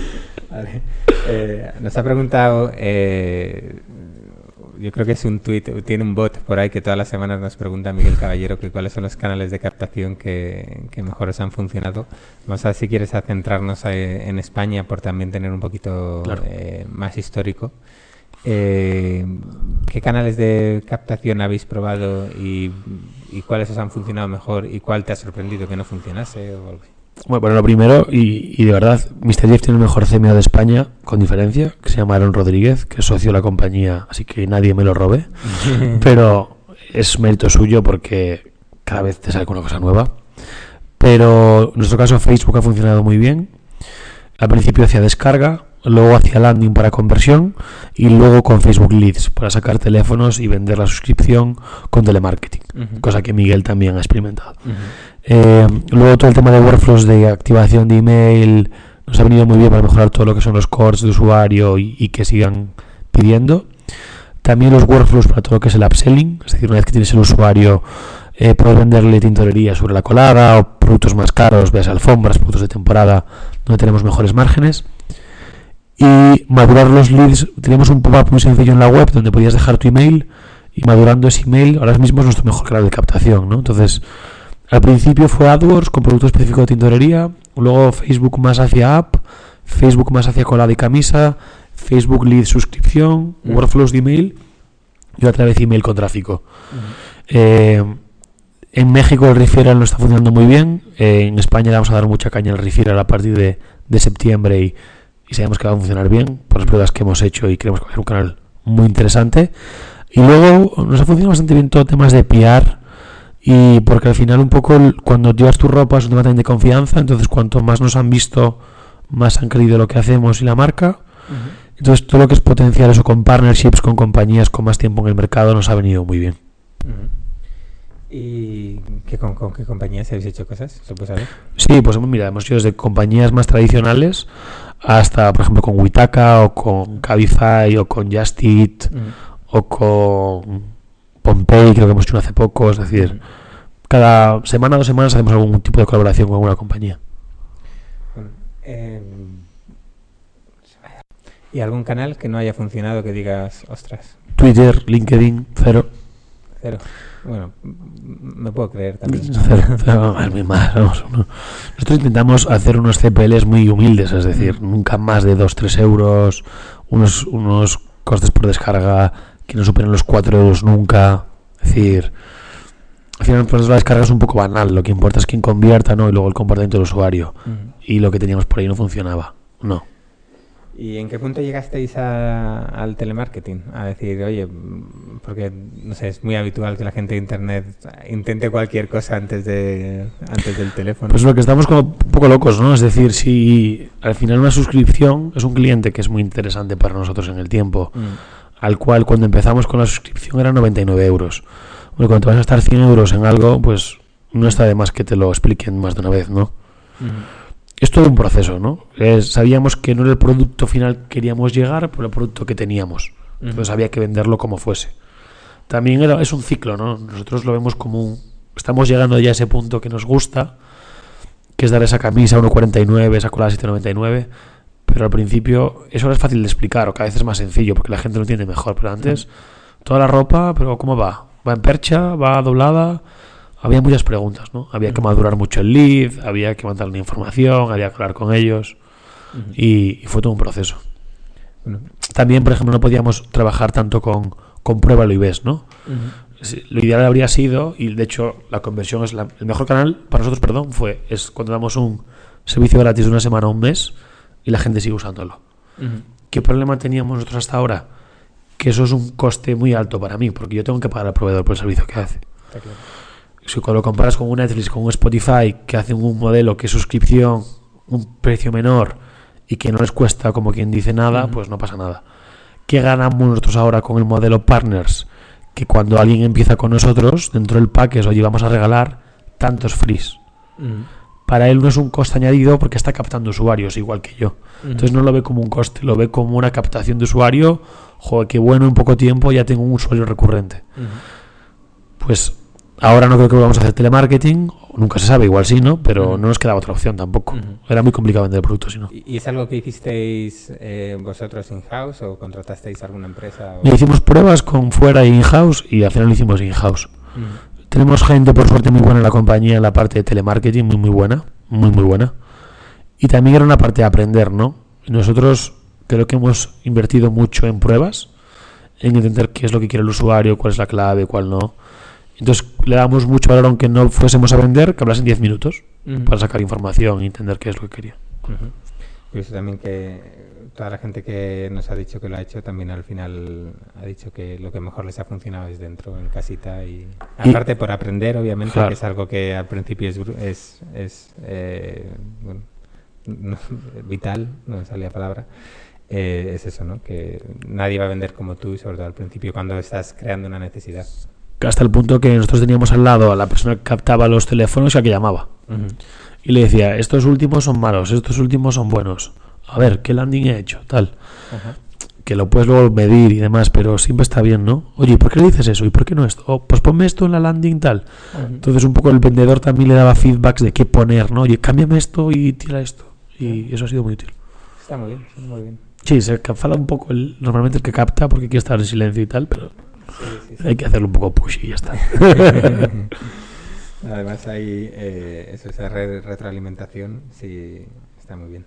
Speaker 2: Vale. Eh, nos ha preguntado, eh, yo creo que es un tweet, tiene un bot por ahí que todas las semanas nos pregunta Miguel Caballero que cuáles son los canales de captación que, que mejor os han funcionado. Vamos a ver si quieres a centrarnos eh, en España por también tener un poquito
Speaker 3: Claro.
Speaker 2: eh, más histórico. Eh, ¿Qué canales de captación habéis probado y, y cuáles os han funcionado mejor y cuál te ha sorprendido que no funcionase? O algo así?
Speaker 3: Bueno, bueno, lo primero, y, y de verdad, Mr. Jeff tiene el mejor CMO de España, con diferencia, que se llama Aaron Rodríguez, que es socio de la compañía, así que nadie me lo robe. Pero es mérito suyo porque cada vez te sale con una cosa nueva. Pero en nuestro caso Facebook ha funcionado muy bien. Al principio hacía descarga, luego hacía landing para conversión y luego con Facebook Leads para sacar teléfonos y vender la suscripción con telemarketing, cosa que Miguel también ha experimentado. Eh, luego todo el tema de workflows de activación de email nos ha venido muy bien para mejorar todo lo que son los cores de usuario y, y que sigan pidiendo. También los workflows para todo lo que es el upselling, es decir, una vez que tienes el usuario, eh, puedes venderle tintorería sobre la colada o productos más caros, veas alfombras, productos de temporada, donde tenemos mejores márgenes. Y madurar los leads, teníamos un pop-up muy sencillo en la web donde podías dejar tu email y madurando ese email ahora mismo es nuestro mejor canal de captación, ¿no? Entonces, al principio fue AdWords con producto específico de tintorería, luego Facebook más hacia app, Facebook más hacia colada y camisa, Facebook lead suscripción, workflows de email y otra vez email con tráfico. Eh, en México el referral no está funcionando muy bien. Eh, en España le vamos a dar mucha caña al referral a partir de, de septiembre y, y sabemos que va a funcionar bien por las pruebas que hemos hecho y creemos que va a ser un canal muy interesante. Y luego nos ha funcionado bastante bien todo temas de PR y porque al final un poco cuando llevas tu ropa es un tema también de confianza, entonces cuanto más nos han visto, más han querido lo que hacemos y la marca. Entonces todo lo que es potencial eso con partnerships, con compañías con más tiempo en el mercado nos ha venido muy bien.
Speaker 2: ¿Y qué, con, con qué compañías habéis hecho cosas? ¿Se puede saber?
Speaker 3: Sí, pues hemos, mira, hemos ido desde compañías más tradicionales hasta, por ejemplo, con Witaka o con Cabify o con Just Eat o con Pompey, creo que hemos hecho uno hace poco. Es decir, cada semana o dos semanas hacemos algún tipo de colaboración con alguna compañía.
Speaker 2: Bueno, em, ¿Y algún canal que no haya funcionado que digas, ostras,
Speaker 3: Twitter, LinkedIn, cero.
Speaker 2: Cero? Bueno, me puedo creer también.
Speaker 3: Cero, cero, es muy mal, vamos, no. Nosotros intentamos hacer unos CPLs muy humildes, es decir, nunca más de 2-3 euros, unos, unos costes por descarga que no superen los 4 euros nunca. Es decir, al final pues, la descarga es un poco banal, lo que importa es quién convierta ¿no? y luego el comportamiento del usuario.
Speaker 2: Ujú.
Speaker 3: Y lo que teníamos por ahí no funcionaba. No.
Speaker 2: ¿Y en qué punto llegasteis a- al telemarketing? A decir, oye, mm, porque no sé, es muy habitual que la gente de internet intente cualquier cosa antes de antes del teléfono.
Speaker 3: Pues lo que estamos como un poco locos, ¿no? Es decir, si al final una suscripción es un cliente que es muy interesante para nosotros en el tiempo,
Speaker 2: Mm,
Speaker 3: al cual cuando empezamos con la suscripción eran 99 euros. Bueno, cuando te vas a gastar 100 euros en algo, pues no está de más que te lo expliquen más de una vez, ¿no?
Speaker 2: ujú.
Speaker 3: Es todo un proceso, ¿no? Es- sabíamos que no era el producto final que queríamos llegar, pero el producto que teníamos. Entonces
Speaker 2: Ujú.
Speaker 3: había que venderlo como fuese. También era, es un ciclo, ¿no? Nosotros lo vemos como un... Estamos llegando ya a ese punto que nos gusta, que es dar esa camisa a 1,49, esa colada a 7,99. Pero al principio eso ahora es fácil de explicar, o cada vez es más sencillo, porque la gente lo entiende mejor. Pero antes, toda la ropa, pero ¿cómo va? ¿Va en percha? ¿Va doblada? Había muchas preguntas, ¿no? Había que madurar mucho el lead, había que mandarle información, había que hablar con ellos, y, y fue todo un proceso. También, por ejemplo, no podíamos trabajar tanto con, con prueba lo ves, ¿no? Lo ideal habría sido, y de hecho la conversión es la- el mejor canal para nosotros, perdón, fue es cuando damos un servicio gratis de una semana o un mes y la gente sigue usándolo. ¿Qué problema teníamos nosotros hasta ahora? Que eso es un coste muy alto para mí, porque yo tengo que pagar al proveedor por el servicio que hace.
Speaker 2: está claro.
Speaker 3: Si cuando lo comparas con un Netflix, con un Spotify, que hacen un modelo que es suscripción, un precio menor y que no les cuesta, como quien dice, nada, pues no pasa nada. ¿Qué ganamos nosotros ahora con el modelo Partners? Que cuando alguien empieza con nosotros, dentro del pack, oye, vamos a regalar tantos frees.
Speaker 2: Ujú,
Speaker 3: Para él no es un coste añadido porque está captando usuarios, igual que yo.
Speaker 2: ujú.
Speaker 3: Entonces no lo ve como un coste, lo ve como una captación de usuario. Joder, qué bueno, en poco tiempo ya tengo un usuario recurrente. Pues ahora no creo que vamos a hacer telemarketing, nunca se sabe, igual sí, ¿no? Pero no nos quedaba otra opción tampoco.
Speaker 2: Ujú.
Speaker 3: Era muy complicado vender el producto, si no.
Speaker 2: ¿Y es algo que hicisteis eh, vosotros in-house o contratasteis alguna empresa? o-
Speaker 3: hicimos pruebas con fuera e in-house y al final lo hicimos in-house.
Speaker 2: Ujú,
Speaker 3: Tenemos gente, por suerte, muy buena en la compañía en la parte de telemarketing, muy, muy buena, muy, muy buena. Y también era una parte de aprender, ¿no? Nosotros creo que hemos invertido mucho en pruebas, en entender qué es lo que quiere el usuario, cuál es la clave, cuál no. Entonces le damos mucho valor, aunque no fuésemos a vender, que hablasen 10 minutos
Speaker 2: ujú,
Speaker 3: para sacar información y entender qué es lo que quería.
Speaker 2: ujú. Y eso también que toda la gente que nos ha dicho que lo ha hecho también al final ha dicho que lo que mejor les ha funcionado es dentro, en casita y
Speaker 3: Y-
Speaker 2: aparte por aprender obviamente
Speaker 3: Claro.
Speaker 2: que es algo que al principio es, es, es eh, bueno, no- vital, no me sale la palabra. eh, es eso, ¿no? Que nadie va a vender como tú, y sobre todo al principio, cuando estás creando una necesidad.
Speaker 3: Hasta el punto que nosotros teníamos al lado a la persona que captaba los teléfonos y a que llamaba. Y le decía, estos últimos son malos, estos últimos son buenos. A ver, ¿qué landing he hecho? Tal. Que lo puedes luego medir y demás, pero siempre está bien, ¿no? Oye, ¿y por qué le dices eso? ¿Y por qué no esto? Oh, pues ponme esto en la landing tal. Entonces un poco el vendedor también le daba feedbacks de qué poner, ¿no? Oye, cámbiame esto y tira esto. Y eso ha sido muy útil.
Speaker 2: Está muy bien, está muy bien.
Speaker 3: Sí, se enfada un poco el, normalmente el que capta porque quiere estar en silencio y tal, pero
Speaker 2: Sí, sí, sí.
Speaker 3: hay que hacerlo un poco push y ya está.
Speaker 2: Además hay eh, eso, esa re- retroalimentación, sí, está muy bien.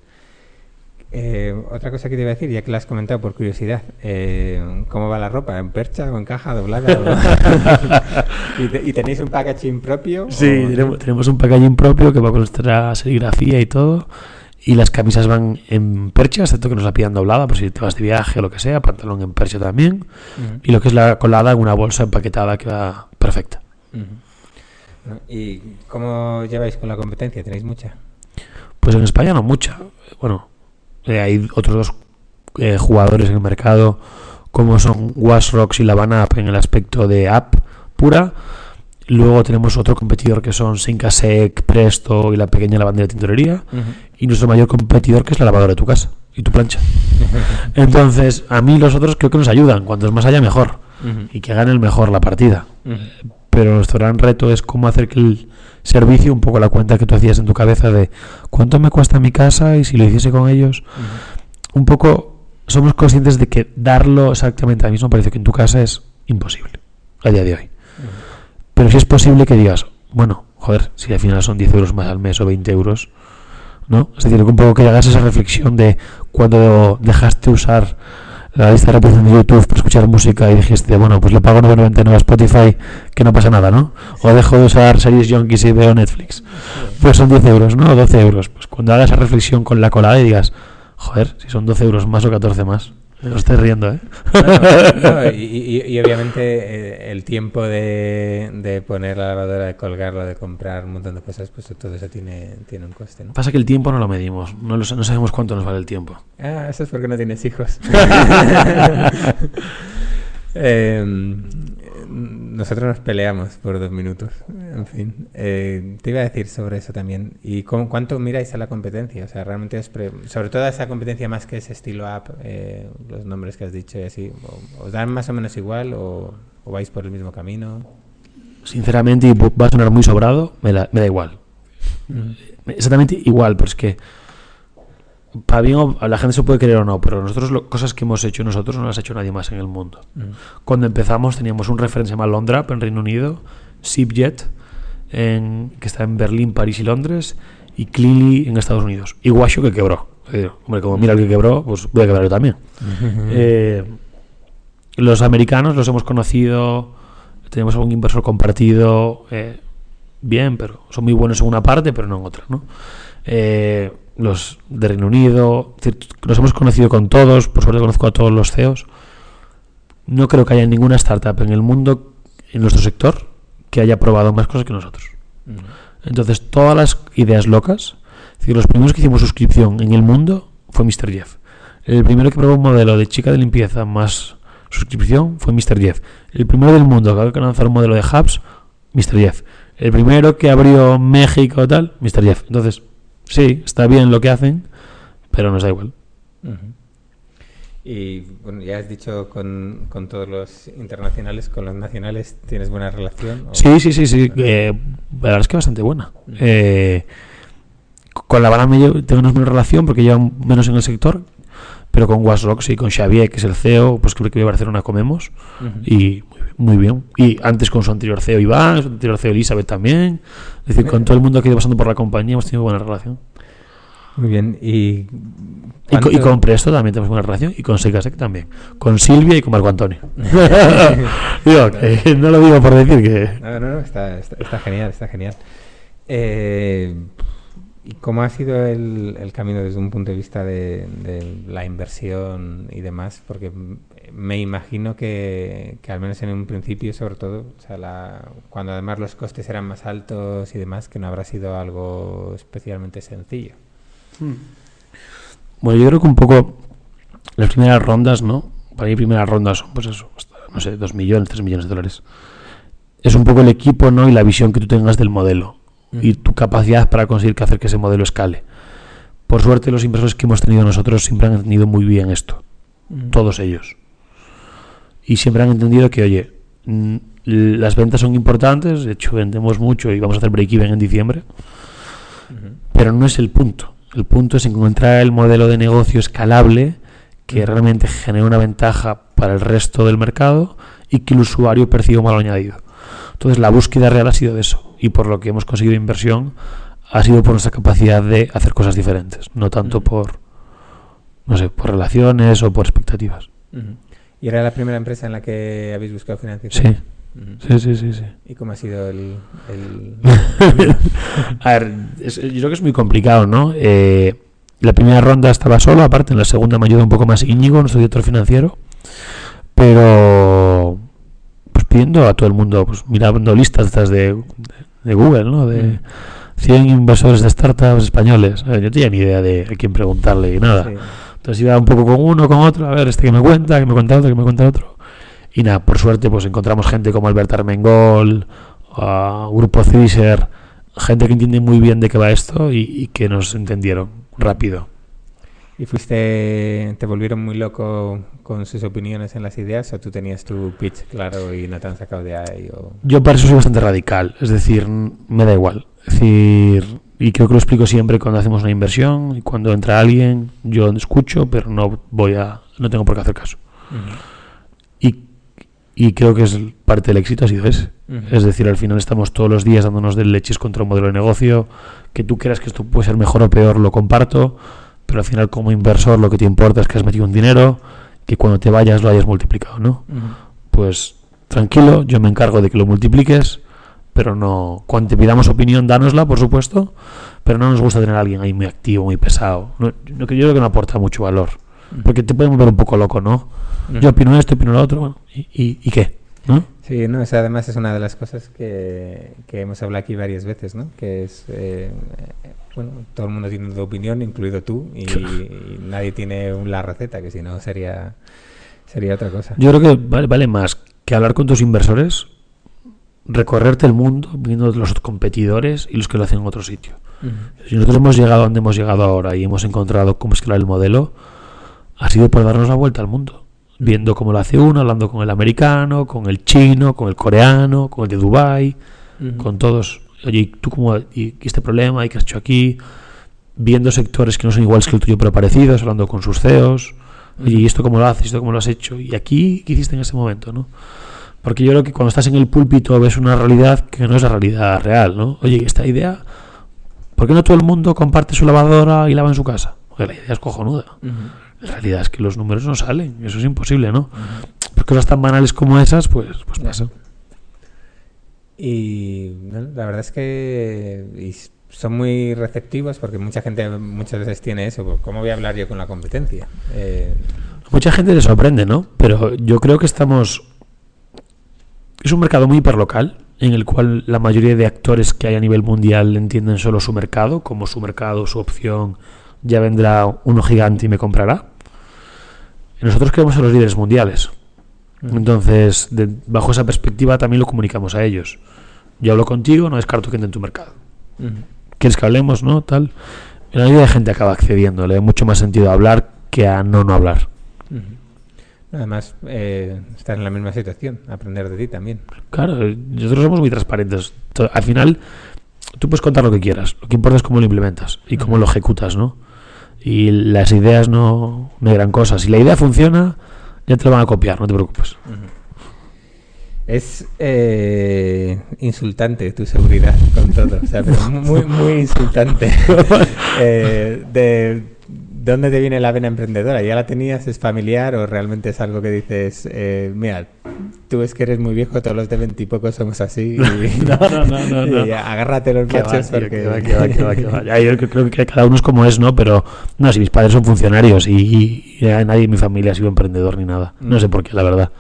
Speaker 2: Eh, otra cosa que te iba a decir, ya que la has comentado por curiosidad, eh, ¿cómo va la ropa? ¿En percha o en caja doblada? ¿Y, te- y tenéis un packaging propio?
Speaker 3: Sí,
Speaker 2: o-
Speaker 3: tenemos, tenemos un packaging propio que va con nuestra serigrafía y todo. Y las camisas van en percha, excepto que nos la pidan doblada, por si te vas de viaje o lo que sea, pantalón en percha también. Y lo que es la colada en una bolsa empaquetada que va perfecta.
Speaker 2: ¿Y cómo lleváis con la competencia? ¿Tenéis mucha?
Speaker 3: Pues en España no mucha. Bueno, eh, hay otros dos eh, jugadores en el mercado, como son Wasrocks y La App en el aspecto de app pura. Luego tenemos otro competidor que son Syncasec, Presto y la pequeña lavandera de tintorería. Y nuestro mayor competidor que es la lavadora de tu casa y tu plancha. Entonces, a mí los otros creo que nos ayudan. Cuantos más haya, mejor. Y que gane el mejor la partida. Pero nuestro gran reto es cómo hacer que el servicio, un poco la cuenta que tú hacías en tu cabeza de cuánto me cuesta mi casa y si lo hiciese con ellos, un poco somos conscientes de que darlo exactamente al mismo precio que en tu casa es imposible a día de hoy. Pero si es posible que digas, bueno, joder, si al final son 10 euros más al mes o 20 euros, ¿no? Es decir, un poco que hagas esa reflexión de cuando dejaste usar la lista de reproducción de YouTube para escuchar música y dijiste, bueno, pues le pago 9.99 a Spotify, que no pasa nada, ¿no? O dejo de usar series junkies y veo Netflix. Pues son 10 euros, ¿no? O 12 euros. Pues cuando hagas esa reflexión con la colada y digas, joder, si son 12 euros más o 14 más. Os estoy riendo, ¿eh?
Speaker 2: No, no, no, y, y- y obviamente eh, el tiempo de, de poner la lavadora, de colgarlo, de comprar un montón de cosas, pues todo eso tiene, tiene un coste, ¿no?
Speaker 3: Pasa que el tiempo no lo medimos, no, lo sa- no sabemos cuánto nos vale el tiempo.
Speaker 2: Ah, eso es porque no tienes hijos. Eh, nosotros nos peleamos por dos minutos. En fin, eh, te iba a decir sobre eso también. ¿Y cómo- cuánto miráis a la competencia? O sea, realmente os pre- sobre todo a esa competencia más que ese estilo app, eh, los nombres que has dicho y así, ¿o- ¿os dan más o menos igual o, o vais por el mismo camino?
Speaker 3: Sinceramente, y va a sonar muy sobrado, me, la- me da igual. Exactamente igual, pero es que para bien o- la gente se puede creer o no, pero nosotros lo- cosas que hemos hecho nosotros no las ha hecho nadie más en el mundo.
Speaker 2: Mm.
Speaker 3: Cuando empezamos teníamos un referencia llamado Londrap en Reino Unido, Zipjet en, que está en Berlín, París y Londres, y Clearly en Estados Unidos. Y Washo que quebró. Eh, hombre, como mira el que quebró, pues voy a quebrar yo también. Eh, los americanos los hemos conocido, tenemos algún inversor compartido, eh, bien, pero son muy buenos en una parte, pero no en otra, ¿no? Eh, los de Reino Unido, es decir, los hemos conocido con todos, por suerte conozco a todos los CEOs. No creo que haya ninguna startup en el mundo, en nuestro sector, que haya probado más cosas que nosotros. Entonces, todas las ideas locas, es decir, los primeros que hicimos suscripción en el mundo fue Mr. Jeff. El primero que probó un modelo de chica de limpieza más suscripción fue Mr. Jeff. El primero del mundo que acaba de lanzar un modelo de hubs, Mr. Jeff. El primero que abrió México tal, Mr. Jeff. Entonces, sí, está bien lo que hacen, pero nos da igual.
Speaker 2: Y bueno, ya has dicho con, con todos los internacionales, con los nacionales, ¿tienes buena relación? ¿O-
Speaker 3: Sí, sí, sí, sí. eh, la verdad es que bastante buena. Eh, con la bala me llevo- tengo una relación porque llevan menos en el sector, pero con Wasrock sí, con Xavier, que es el CEO, pues creo que voy a Barcelona comemos. Y muy bien. Y antes con su anterior CEO Iván, su anterior CEO Elizabeth también. Es decir, con todo el mundo que ha ido pasando por la compañía hemos tenido buena relación.
Speaker 2: Muy bien. ¿Y,
Speaker 3: Y, y con Presto también tenemos buena relación. Y con Secasec también. Con Silvia y con Marco Antonio. digo, que no lo digo por decir que...
Speaker 2: No, no, no, está, está, está genial, está genial. Eh, ¿Y cómo ha sido el, el camino desde un punto de vista de, de la inversión y demás? Porque me imagino que, que al menos en un principio, sobre todo, o sea, la- cuando además los costes eran más altos y demás, que no habrá sido algo especialmente sencillo.
Speaker 3: Bueno, yo creo que un poco las primeras rondas, ¿no? Para mí primeras rondas son, pues eso, hasta, no sé, 2 millones, 3 millones de dólares. Es un poco el equipo, ¿no? Y la visión que tú tengas del modelo y tu capacidad para conseguir que hacer que ese modelo escale. Por suerte, los inversores que hemos tenido nosotros siempre han entendido muy bien esto, todos ellos. Y siempre han entendido que, oye, mm, las ventas son importantes, de hecho vendemos mucho y vamos a hacer break-even en diciembre, pero no es el punto. El punto es encontrar el modelo de negocio escalable que realmente genere una ventaja para el resto del mercado y que el usuario perciba un valor añadido. Entonces la búsqueda real ha sido de eso y por lo que hemos conseguido inversión ha sido por nuestra capacidad de hacer cosas diferentes, no tanto por no sé, por relaciones o por expectativas.
Speaker 2: ¿Y era la primera empresa en la que habéis buscado financiación?
Speaker 3: Sí, sí, sí, sí.
Speaker 2: ¿Y cómo ha sido el...? el...
Speaker 3: A ver, es- yo creo que es muy complicado, ¿no? Eh, la primera ronda estaba solo, aparte en la segunda me ayuda un poco más Íñigo, nuestro director financiero, pero pues pidiendo a todo el mundo, pues mirando listas estas de, de, de Google, ¿no? De
Speaker 2: Mm.
Speaker 3: 100 inversores de startups españoles. A ver, yo no tenía ni idea de a quién preguntarle y nada.
Speaker 2: Sí.
Speaker 3: Entonces iba un poco con uno, con otro, a ver, este que me cuenta, que me cuenta otro, que me cuenta otro. Y nada, por suerte, pues encontramos gente como Albert Armengol, Grupo Ciser, gente que entiende muy bien de qué va esto y, y que nos entendieron rápido.
Speaker 2: ¿Y fuiste, te volvieron muy loco con sus opiniones en las ideas o tú tenías tu pitch claro y no te han sacado de ahí? O...
Speaker 3: Yo para eso soy bastante radical, es decir, me da igual. Es decir, y creo que lo explico siempre cuando hacemos una inversión y cuando entra alguien, yo escucho, pero no voy a, no tengo por qué hacer caso. Y, y creo que es parte del éxito ha sido ese. Es decir, al final estamos todos los días dándonos de leches contra un modelo de negocio, que tú creas que esto puede ser mejor o peor, lo comparto, pero al final como inversor lo que te importa es que has metido un dinero, que cuando te vayas lo hayas multiplicado, ¿no? Pues tranquilo, yo me encargo de que lo multipliques, pero no, cuando te pidamos opinión, dánosla, por supuesto, pero no nos gusta tener a alguien ahí muy activo, muy pesado. No, yo creo que no aporta mucho valor, porque te pueden volver un poco loco, ¿no?
Speaker 2: Ujú.
Speaker 3: Yo opino esto, opino lo otro, bueno, ¿y, y, y qué? ¿No?
Speaker 2: Sí, no, esa además es una de las cosas que, que hemos hablado aquí varias veces, ¿no? Que es, eh, eh, bueno, todo el mundo tiene una opinión, incluido tú, y, y nadie tiene la receta, que si no sería, sería otra cosa.
Speaker 3: Yo creo que vale, vale más que hablar con tus inversores, recorrerte el mundo, viendo los competidores y los que lo hacen en otro sitio.
Speaker 2: Ujú.
Speaker 3: Si nosotros hemos llegado a donde hemos llegado ahora y hemos encontrado cómo escalar el modelo, ha sido por darnos la vuelta al mundo. Viendo cómo lo hace uno, hablando con el americano, con el chino, con el coreano, con el de Dubai, con todos. Oye, ¿y tú cómo y este problema? ¿Y qué has hecho aquí? Viendo sectores que no son iguales que el tuyo, pero parecidos, hablando con sus CEOs. Oye, ¿y esto cómo lo haces? ¿Y ¿Esto cómo lo has hecho? ¿Y aquí qué hiciste en ese momento? ¿no? Porque yo creo que cuando estás en el púlpito ves una realidad que no es la realidad real, ¿no? Oye, esta idea, ¿por qué no todo el mundo comparte su lavadora y lava en su casa? joder, la idea es cojonuda. La realidad es que los números no salen, eso es imposible, ¿no? Por cosas tan banales como esas, pues, pues pasa.
Speaker 2: Y bueno, la verdad es que y son muy receptivos porque mucha gente muchas veces tiene eso. pues, ¿Cómo voy a hablar yo con la competencia? Eh,
Speaker 3: Mucha gente le sorprende, ¿no? Pero yo creo que estamos... Es un mercado muy hiperlocal, en el cual la mayoría de actores que hay a nivel mundial entienden solo su mercado, como su mercado, su opción, ya vendrá uno gigante y me comprará. Nosotros queremos ser los líderes mundiales. Entonces, de- bajo esa perspectiva también lo comunicamos a ellos. Yo hablo contigo, no descarto que entre en tu mercado.
Speaker 2: ujú.
Speaker 3: ¿Quieres que hablemos, no? Tal. La mayoría de gente acaba accediendo. Le da mucho más sentido hablar que a no no hablar.
Speaker 2: Ujú. Además, eh, estar en la misma situación, aprender de ti también.
Speaker 3: Claro, nosotros somos muy transparentes. Al final, tú puedes contar lo que quieras. Lo que importa es cómo lo implementas y cómo lo ejecutas, ¿no? Y las ideas no, no hay gran cosa. Si la idea funciona, ya te lo van a copiar, no te preocupes.
Speaker 2: Es eh, insultante tu seguridad con todo, o sea, pero muy, muy insultante. Eh, de dónde te viene la vena emprendedora? ¿Ya la tenías? ¿Es familiar o realmente es algo que dices, eh, mira, tú es que eres muy viejo, todos los de veintipocos somos así y,
Speaker 3: No, no, no, no, no.
Speaker 2: y agárrate los
Speaker 3: va,
Speaker 2: machos
Speaker 3: tío,
Speaker 2: porque...
Speaker 3: que va, que va, que va, que va. Yo creo- que cada uno es como es, ¿no? Pero, no, si mis padres son funcionarios y, y- y nadie en mi familia ha sido emprendedor ni nada. No sé por qué, la verdad.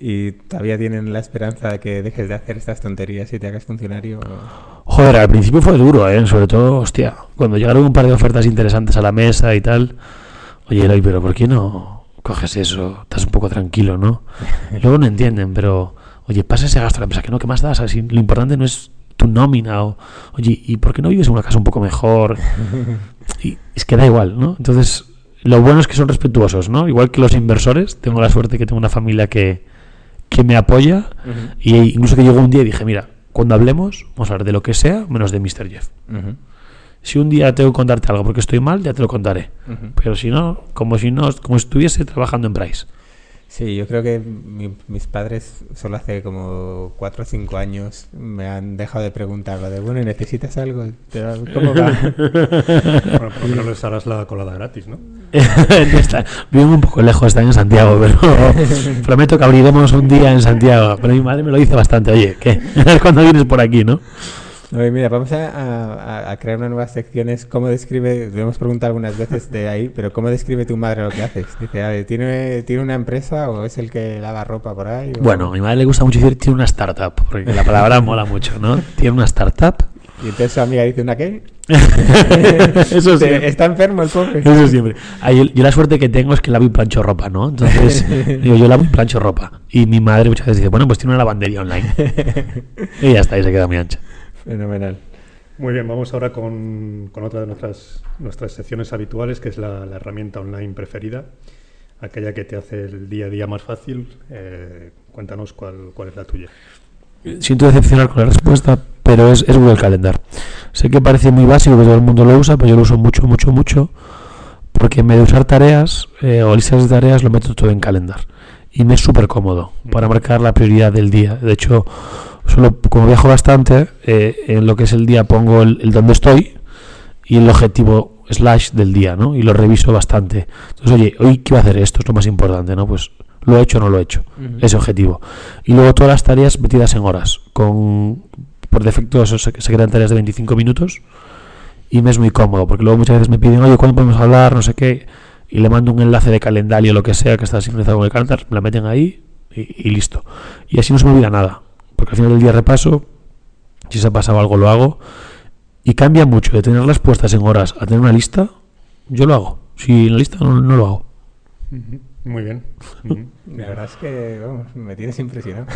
Speaker 2: ¿Y todavía tienen la esperanza de que dejes de hacer estas tonterías y te hagas funcionario? o-
Speaker 3: Joder, al principio fue duro, ¿eh? Sobre todo, hostia, cuando llegaron un par de ofertas interesantes a la mesa y tal. Oye, Eloy, pero ¿por qué no coges eso? Estás un poco tranquilo, ¿no? Luego no entienden, pero, oye, pasa ese gasto a la empresa, que no, ¿qué más das? Así, lo importante no es tu nómina o, oye, ¿y por qué no vives en una casa un poco mejor? Y es que da igual, ¿no? Entonces, lo bueno es que son respetuosos, ¿no? Igual que los inversores, tengo la suerte que tengo una familia que, que me apoya y incluso que llegó un día y dije, mira, cuando hablemos, vamos a hablar de lo que sea, menos de Mr. Jeff.
Speaker 2: Ujú,
Speaker 3: Si un día tengo que contarte algo porque estoy mal, ya te lo contaré.
Speaker 2: ujú.
Speaker 3: Pero si no, como si no, como si estuviese trabajando en Price.
Speaker 2: Sí, yo creo que mi- mis padres solo hace como cuatro o cinco años me han dejado de preguntar lo de, bueno, ¿y ¿necesitas algo? ¿Cómo va?
Speaker 1: Bueno, por lo menos les harás la colada gratis, ¿no?
Speaker 3: Está- Viven un poco lejos, están en Santiago, pero prometo que abriremos un día en Santiago. Pero mi madre me lo dice bastante, oye, ¿qué? cuando vienes por aquí, no?
Speaker 2: Oye, mira, vamos a, a- a crear unas nuevas secciones. ¿Cómo describe, le hemos preguntado algunas veces de ahí, pero ¿cómo describe tu madre lo que haces? Dice, a ver, ¿tiene, ¿tiene una empresa o es el que lava ropa por ahí? o-
Speaker 3: Bueno, a mi madre le gusta mucho decir tiene una startup, porque la palabra mola mucho, ¿no? Tiene una startup.
Speaker 2: Y entonces su amiga dice, ¿una qué?
Speaker 3: Eso sí.
Speaker 2: Está enfermo el pobre.
Speaker 3: Eso siempre. Ah, yo, yo la suerte que tengo es que lavo y plancho ropa, ¿no? Entonces, digo, yo lavo y plancho ropa. Y mi madre muchas veces dice, bueno, pues tiene una lavandería online. y ya está, y se queda muy ancha.
Speaker 2: Fenomenal.
Speaker 1: Muy bien, vamos ahora con, con otra de nuestras, nuestras secciones habituales, que es la, la herramienta online preferida, aquella que te hace el día a día más fácil. Eh, cuéntanos cuál, cuál es la tuya.
Speaker 3: Siento decepcionar con la respuesta, pero es, es Google Calendar. Sé que parece muy básico que todo el mundo lo usa, pero yo lo uso mucho, mucho, mucho, porque en vez de usar tareas eh, o listas de tareas, lo meto todo en Calendar. Y me es súper cómodo para marcar la prioridad del día. De hecho, solo como viajo bastante, eh, en lo que es el día pongo el, el dónde estoy y el objetivo slash del día, ¿no? Y lo reviso bastante. Entonces, oye, hoy quiero hacer esto, es lo más importante, ¿no? Pues lo he hecho o no lo he hecho, ese objetivo. Y luego todas las tareas metidas en horas, con por defecto eso se, se crean tareas de 25 minutos y me es muy cómodo, porque luego muchas veces me piden, oye, ¿cuándo podemos hablar? No sé qué, y le mando un enlace de calendario o lo que sea que está sincronizado con el calendar, me la meten ahí y, y listo. Y así no se me olvida nada, porque al final del día repaso, si se ha pasado algo lo hago, y cambia mucho de tenerlas puestas en horas a tener una lista, yo lo hago. Si en la lista no, no lo hago.
Speaker 1: Muy bien.
Speaker 2: La verdad es que, vamos, me tienes impresionado.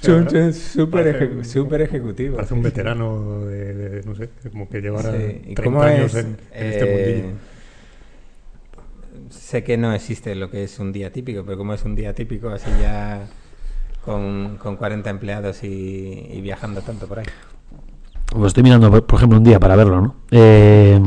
Speaker 2: Son son súper ejecutivo.
Speaker 1: Parece un veterano de, de- no sé, como que llevara
Speaker 2: Sí, ¿y
Speaker 1: 30
Speaker 2: cómo
Speaker 1: años
Speaker 2: es,
Speaker 1: en, en este
Speaker 2: eh,
Speaker 1: mundillo.
Speaker 2: Sé que no existe lo que es un día típico, pero ¿cómo es un día típico así ya con, con 40 empleados y, y viajando tanto por ahí?
Speaker 3: Pues estoy mirando, por por ejemplo, un día para verlo, ¿no? Eh,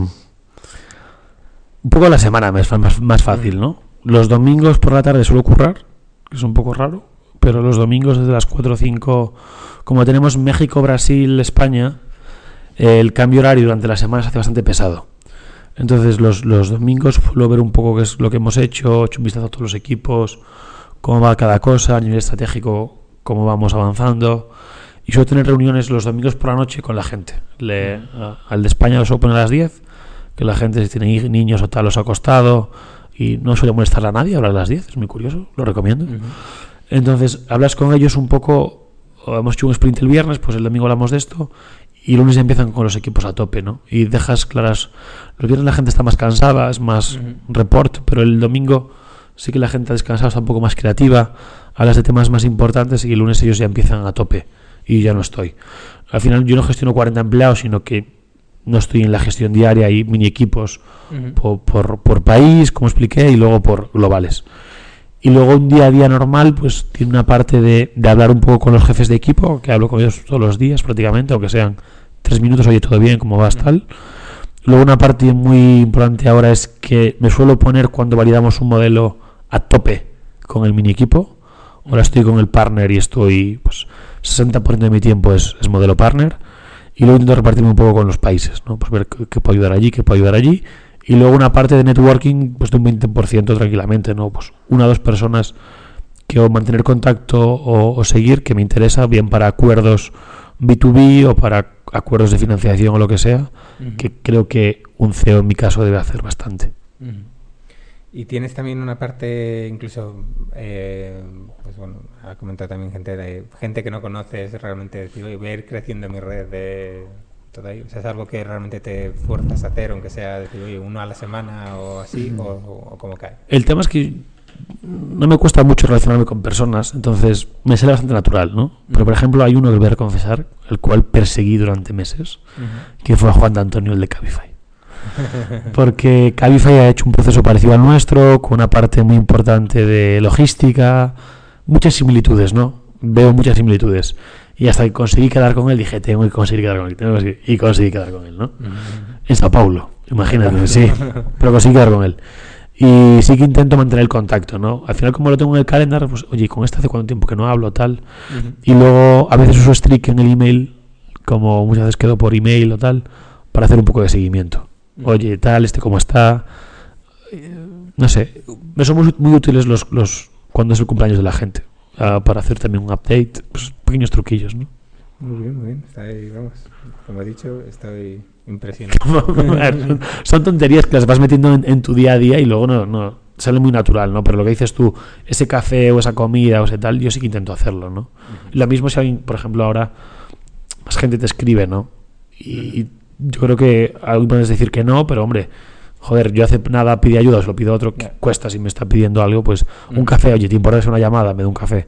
Speaker 3: un poco a la semana me es fa- más, más fácil, ¿no? Los domingos por la tarde suelo currar, que es un poco raro, pero los domingos desde las 4 o 5, como tenemos México, Brasil, España, el cambio horario durante la semana se hace bastante pesado. Entonces los, los domingos suelo ver un poco qué es lo que hemos hecho, hecho un vistazo a todos los equipos, cómo va cada cosa, a nivel estratégico, cómo vamos avanzando. Y suelo tener reuniones los domingos por la noche con la gente. Le, a- al de España los Open a las 10, que la gente si tiene niños o tal los ha acostado y no suele molestarle a nadie hablar a las 10, es muy curioso, lo recomiendo. Entonces, hablas con ellos un poco, hemos hecho un sprint el viernes, pues el domingo hablamos de esto, y el lunes ya empiezan con los equipos a tope, ¿no? Y dejas claras, los viernes la gente está más cansada, es más report, pero el domingo sí que la gente ha descansado, está un poco más creativa, hablas de temas más importantes y el lunes ellos ya empiezan a tope, y ya no estoy. Al final yo no gestiono 40 empleados, sino que no estoy en la gestión diaria y mini equipos por, por, por país, como expliqué, y luego por globales. Y luego un día a día normal, pues tiene una parte de, de hablar un poco con los jefes de equipo, que hablo con ellos todos los días prácticamente, aunque sean tres minutos, oye, todo bien, ¿cómo vas tal? Luego una parte muy importante ahora es que me suelo poner cuando validamos un modelo a tope con el mini equipo. Ahora estoy con el partner y estoy, pues, 60% de mi tiempo es, es modelo partner. Y luego intento repartirme un poco con los países, ¿no? Pues ver qué, qué puedo ayudar allí, qué puedo ayudar allí. Y luego una parte de networking, pues de un 20% tranquilamente, ¿no? Pues una o dos personas que o mantener contacto o, o seguir, que me interesa, bien para acuerdos B2B o para acuerdos de financiación o lo que sea,
Speaker 2: Ujú.
Speaker 3: que creo que un CEO en mi caso debe hacer bastante.
Speaker 2: Y tienes también una parte, incluso, eh, pues bueno, ha comentado también gente de, gente que no conoces, realmente decir, oye, voy a ir creciendo mi red de todo ahí. O sea, es algo que realmente te fuerzas a hacer, aunque sea decir, oye, uno a la semana o así, o, o, o como cae.
Speaker 3: El tema es que no me cuesta mucho relacionarme con personas, entonces me sale bastante natural, ¿no? Pero por ejemplo hay uno que voy a confesar, el cual perseguí durante meses, que fue Juan de Antonio, el de Cabify. Porque Cabify ha hecho un proceso parecido al nuestro, con una parte muy importante de logística, muchas similitudes, ¿no? Veo muchas similitudes. Y hasta que conseguí quedar con él, dije, tengo que conseguir quedar con él, tengo que conseguir- y conseguí quedar con él, ¿no? En Sao Paulo, imagínate, sí, pero conseguí quedar con él. Y sí que intento mantener el contacto, ¿no? Al final, como lo tengo en el calendar, pues, oye, con este hace cuánto tiempo que no hablo, tal. Y luego, a veces uso Streak en el email, como muchas veces quedo por email o tal, para hacer un poco de seguimiento. Oye, tal, este cómo está. No sé, me son muy, muy útiles los, los cuando es el cumpleaños de la gente, ah, para hacer también un update, pues, pequeños truquillos, ¿no?
Speaker 2: Muy bien, muy bien. Está ahí, vamos. Como he dicho, estoy impresionado.
Speaker 3: Son, tonterías que las vas metiendo en, en tu día a día y luego no, no sale muy natural, ¿no? Pero lo que dices tú, ese café o esa comida o ese tal, yo sí que intento hacerlo, ¿no? Y Lo mismo si alguien, por ejemplo, ahora más gente te escribe, ¿no? Y, y yo creo que alguien puedes decir que no, pero hombre, joder, yo hace nada pide ayuda, se lo pido a otro, que cuesta si me está pidiendo algo, pues un
Speaker 2: Ujú.
Speaker 3: café, oye, ¿te importa hacer una llamada? Me da un café.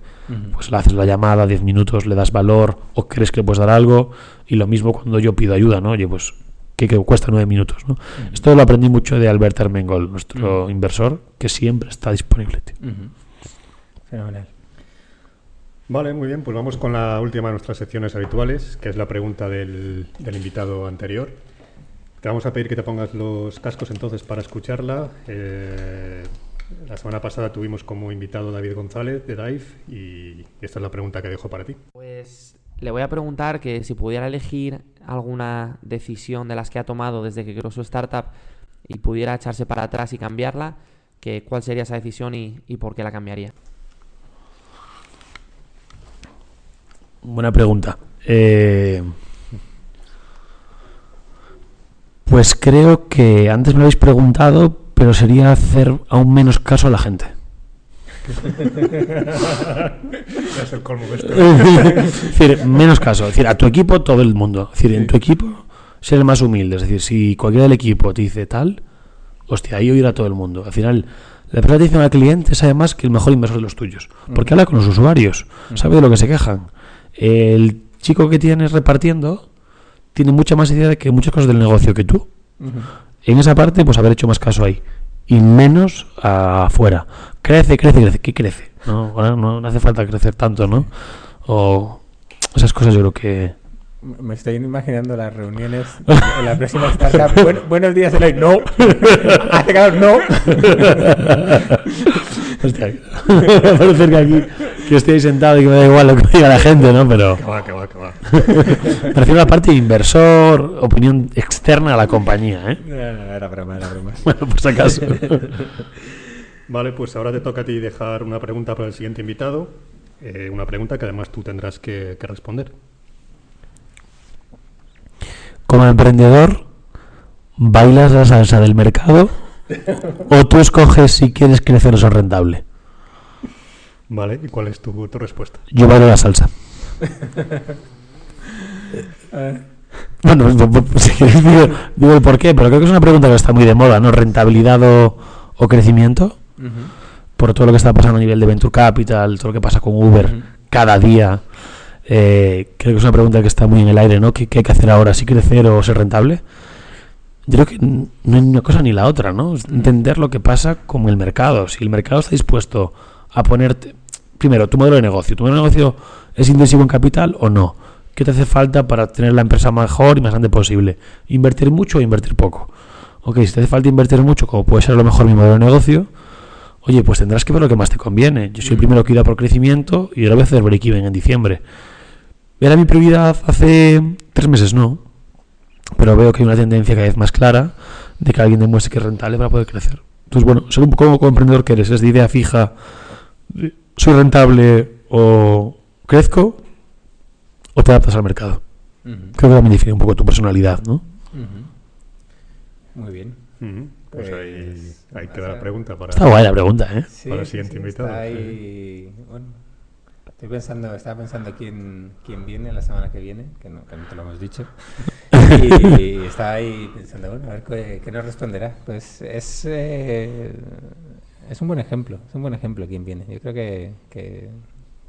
Speaker 3: Pues le haces la llamada, 10 minutos, le das valor o crees que le puedes dar algo. Y lo mismo cuando yo pido ayuda, ¿no? Oye, pues que, que cuesta 9 minutos, ¿no? Esto lo aprendí mucho de Albert Ermengol, nuestro inversor, que siempre está disponible. tío.
Speaker 2: Fenomenal.
Speaker 1: Vale, muy bien, pues vamos con la última de nuestras secciones habituales, que es la pregunta del, invitado anterior. Te vamos a pedir que te pongas los cascos entonces para escucharla. Eh, la semana pasada tuvimos como invitado David González de DIVE y esta es la pregunta que dejo para ti.
Speaker 4: Pues le voy a preguntar que si pudiera elegir alguna decisión de las que ha tomado desde que creó su startup y pudiera echarse para atrás y cambiarla, que cuál sería esa decisión y por qué la cambiaría.
Speaker 3: Buena pregunta. Eh, pues creo que antes me lo habéis preguntado, pero sería hacer aún menos caso a la gente.
Speaker 1: es el colmo
Speaker 3: es decir, menos caso. Es decir, a tu equipo, todo el mundo. Es decir, en tu equipo, ser el más humilde. Es decir, si cualquiera del equipo te dice tal, hostia, ahí oír a todo el mundo. Al final, la persona que dice al cliente es además que el mejor inversor de los tuyos. Porque habla con los usuarios, sabe de lo que se quejan. El chico que tienes repartiendo tiene mucha más idea de que muchas cosas del negocio que tú. En esa parte, pues haber hecho más caso ahí. Y menos afuera. Crece, crece, crece. ¿Qué crece? No, no, no hace falta crecer tanto, ¿no? O esas cosas yo creo que...
Speaker 2: Me estoy imaginando las reuniones en la próxima startup. Buen- buenos días, Eloy. No. Hace calor, no.
Speaker 3: Hostia, va a parecer que aquí que estoy ahí sentado y que me da igual lo que me diga la gente, ¿no? Pero
Speaker 1: Que va, que va, que va.
Speaker 3: me refiero a la parte de inversor, opinión externa a la compañía, ¿eh?
Speaker 2: No, no, era broma, era broma.
Speaker 3: Bueno, por si acaso.
Speaker 1: Vale, pues ahora te toca a ti dejar una pregunta para el siguiente invitado. eh, una pregunta que además tú tendrás que, que responder.
Speaker 3: Como emprendedor, ¿bailas la salsa del mercado? ¿O tú escoges si quieres crecer o ser rentable?
Speaker 1: Vale, ¿y cuál es tu, tu respuesta?
Speaker 3: Yo bailo la salsa. Bueno, pues, pues, si queréis digo, digo el por qué, pero creo que es una pregunta que está muy de moda, ¿no? ¿Rentabilidad o, o crecimiento? Por todo lo que está pasando a nivel de Venture Capital, todo lo que pasa con Uber cada día. Eh, creo que es una pregunta que está muy en el aire, ¿no? ¿Qué, qué hay que hacer ahora? ¿Si crecer o ser rentable? Yo creo que no ni una cosa ni la otra, ¿no? Es entender lo que pasa con el mercado. Si el mercado está dispuesto a ponerte... Primero, tu modelo de negocio. ¿Tu modelo de negocio es intensivo en capital o no? ¿Qué te hace falta para tener la empresa mejor y más grande posible? ¿Invertir mucho o invertir poco? Ok, si te hace falta invertir mucho, como puede ser a lo mejor mi modelo de negocio, oye, pues tendrás que ver lo que más te conviene. Yo soy el primero que iba por crecimiento y ahora voy a hacer break-even en diciembre. ¿Era mi prioridad hace tres meses? No. Pero veo que hay una tendencia cada vez más clara de que alguien demuestre que es rentable para poder crecer. Entonces, bueno, según como, como emprendedor que eres, es de idea fija, de, soy rentable o crezco, o te adaptas al mercado. Creo que también define un poco tu personalidad, ¿no?
Speaker 2: Muy bien.
Speaker 1: Pues
Speaker 2: Pues,
Speaker 1: ahí, ahí queda la pregunta para...
Speaker 3: Está guay la pregunta, ¿eh?
Speaker 2: Sí,
Speaker 1: Para el siguiente
Speaker 2: sí,
Speaker 1: invitado,
Speaker 2: está
Speaker 1: sí.
Speaker 2: ahí- bueno, estoy pensando, estaba pensando quién, quién viene la semana que viene, que no, que no te lo hemos dicho. Y estaba ahí pensando, bueno, a ver qué, qué nos responderá. Pues es, eh, es un buen ejemplo, es un buen ejemplo quién viene. Yo creo que, que,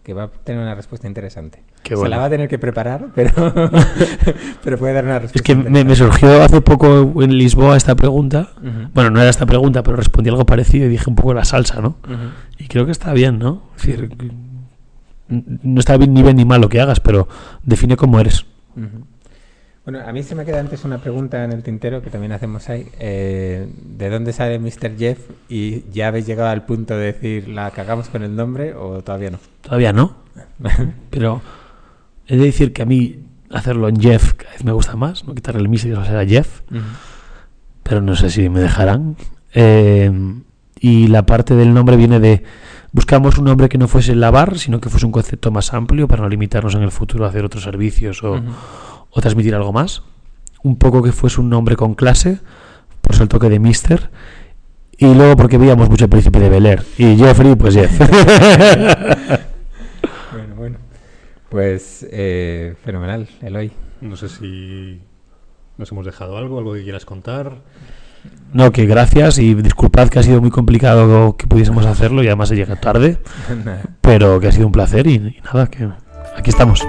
Speaker 2: que va a tener una respuesta interesante.
Speaker 3: Qué
Speaker 2: Se
Speaker 3: bueno.
Speaker 2: la va a tener que preparar, pero, pero puede dar una respuesta.
Speaker 3: Es que me, surgió hace poco en Lisboa esta pregunta. Bueno, no era esta pregunta, pero respondí algo parecido y dije un poco la salsa, ¿no? Y creo que está bien, ¿no? Es decir, no está bien ni bien ni mal lo que hagas, pero define cómo eres.
Speaker 2: Bueno, a mí se me queda antes una pregunta en el tintero que también hacemos ahí. eh, ¿De dónde sale Mr. Jeff? ¿Y ya habéis llegado al punto de decir la cagamos con el nombre o todavía no?
Speaker 3: Todavía no, pero he de decir que a mí hacerlo en Jeff cada vez me gusta más, no quitarle el Mr. y hacer a Jeff, pero no sé si me dejarán. Eh, y la parte del nombre viene de buscamos un nombre que no fuese lavar, sino que fuese un concepto más amplio para no limitarnos en el futuro a hacer otros servicios o, o transmitir algo más. Un poco que fuese un nombre con clase, por eso el toque de Mister. Y luego porque veíamos mucho el príncipe de Bel Air. Y Jeffrey, pues Jeff.
Speaker 2: Bueno, bueno. Pues eh, fenomenal, Eloy.
Speaker 1: No sé si nos hemos dejado algo, algo que quieras contar.
Speaker 3: No, que gracias y disculpad que ha sido muy complicado que pudiésemos hacerlo y además se llega tarde, pero que ha sido un placer y, y nada, que aquí estamos.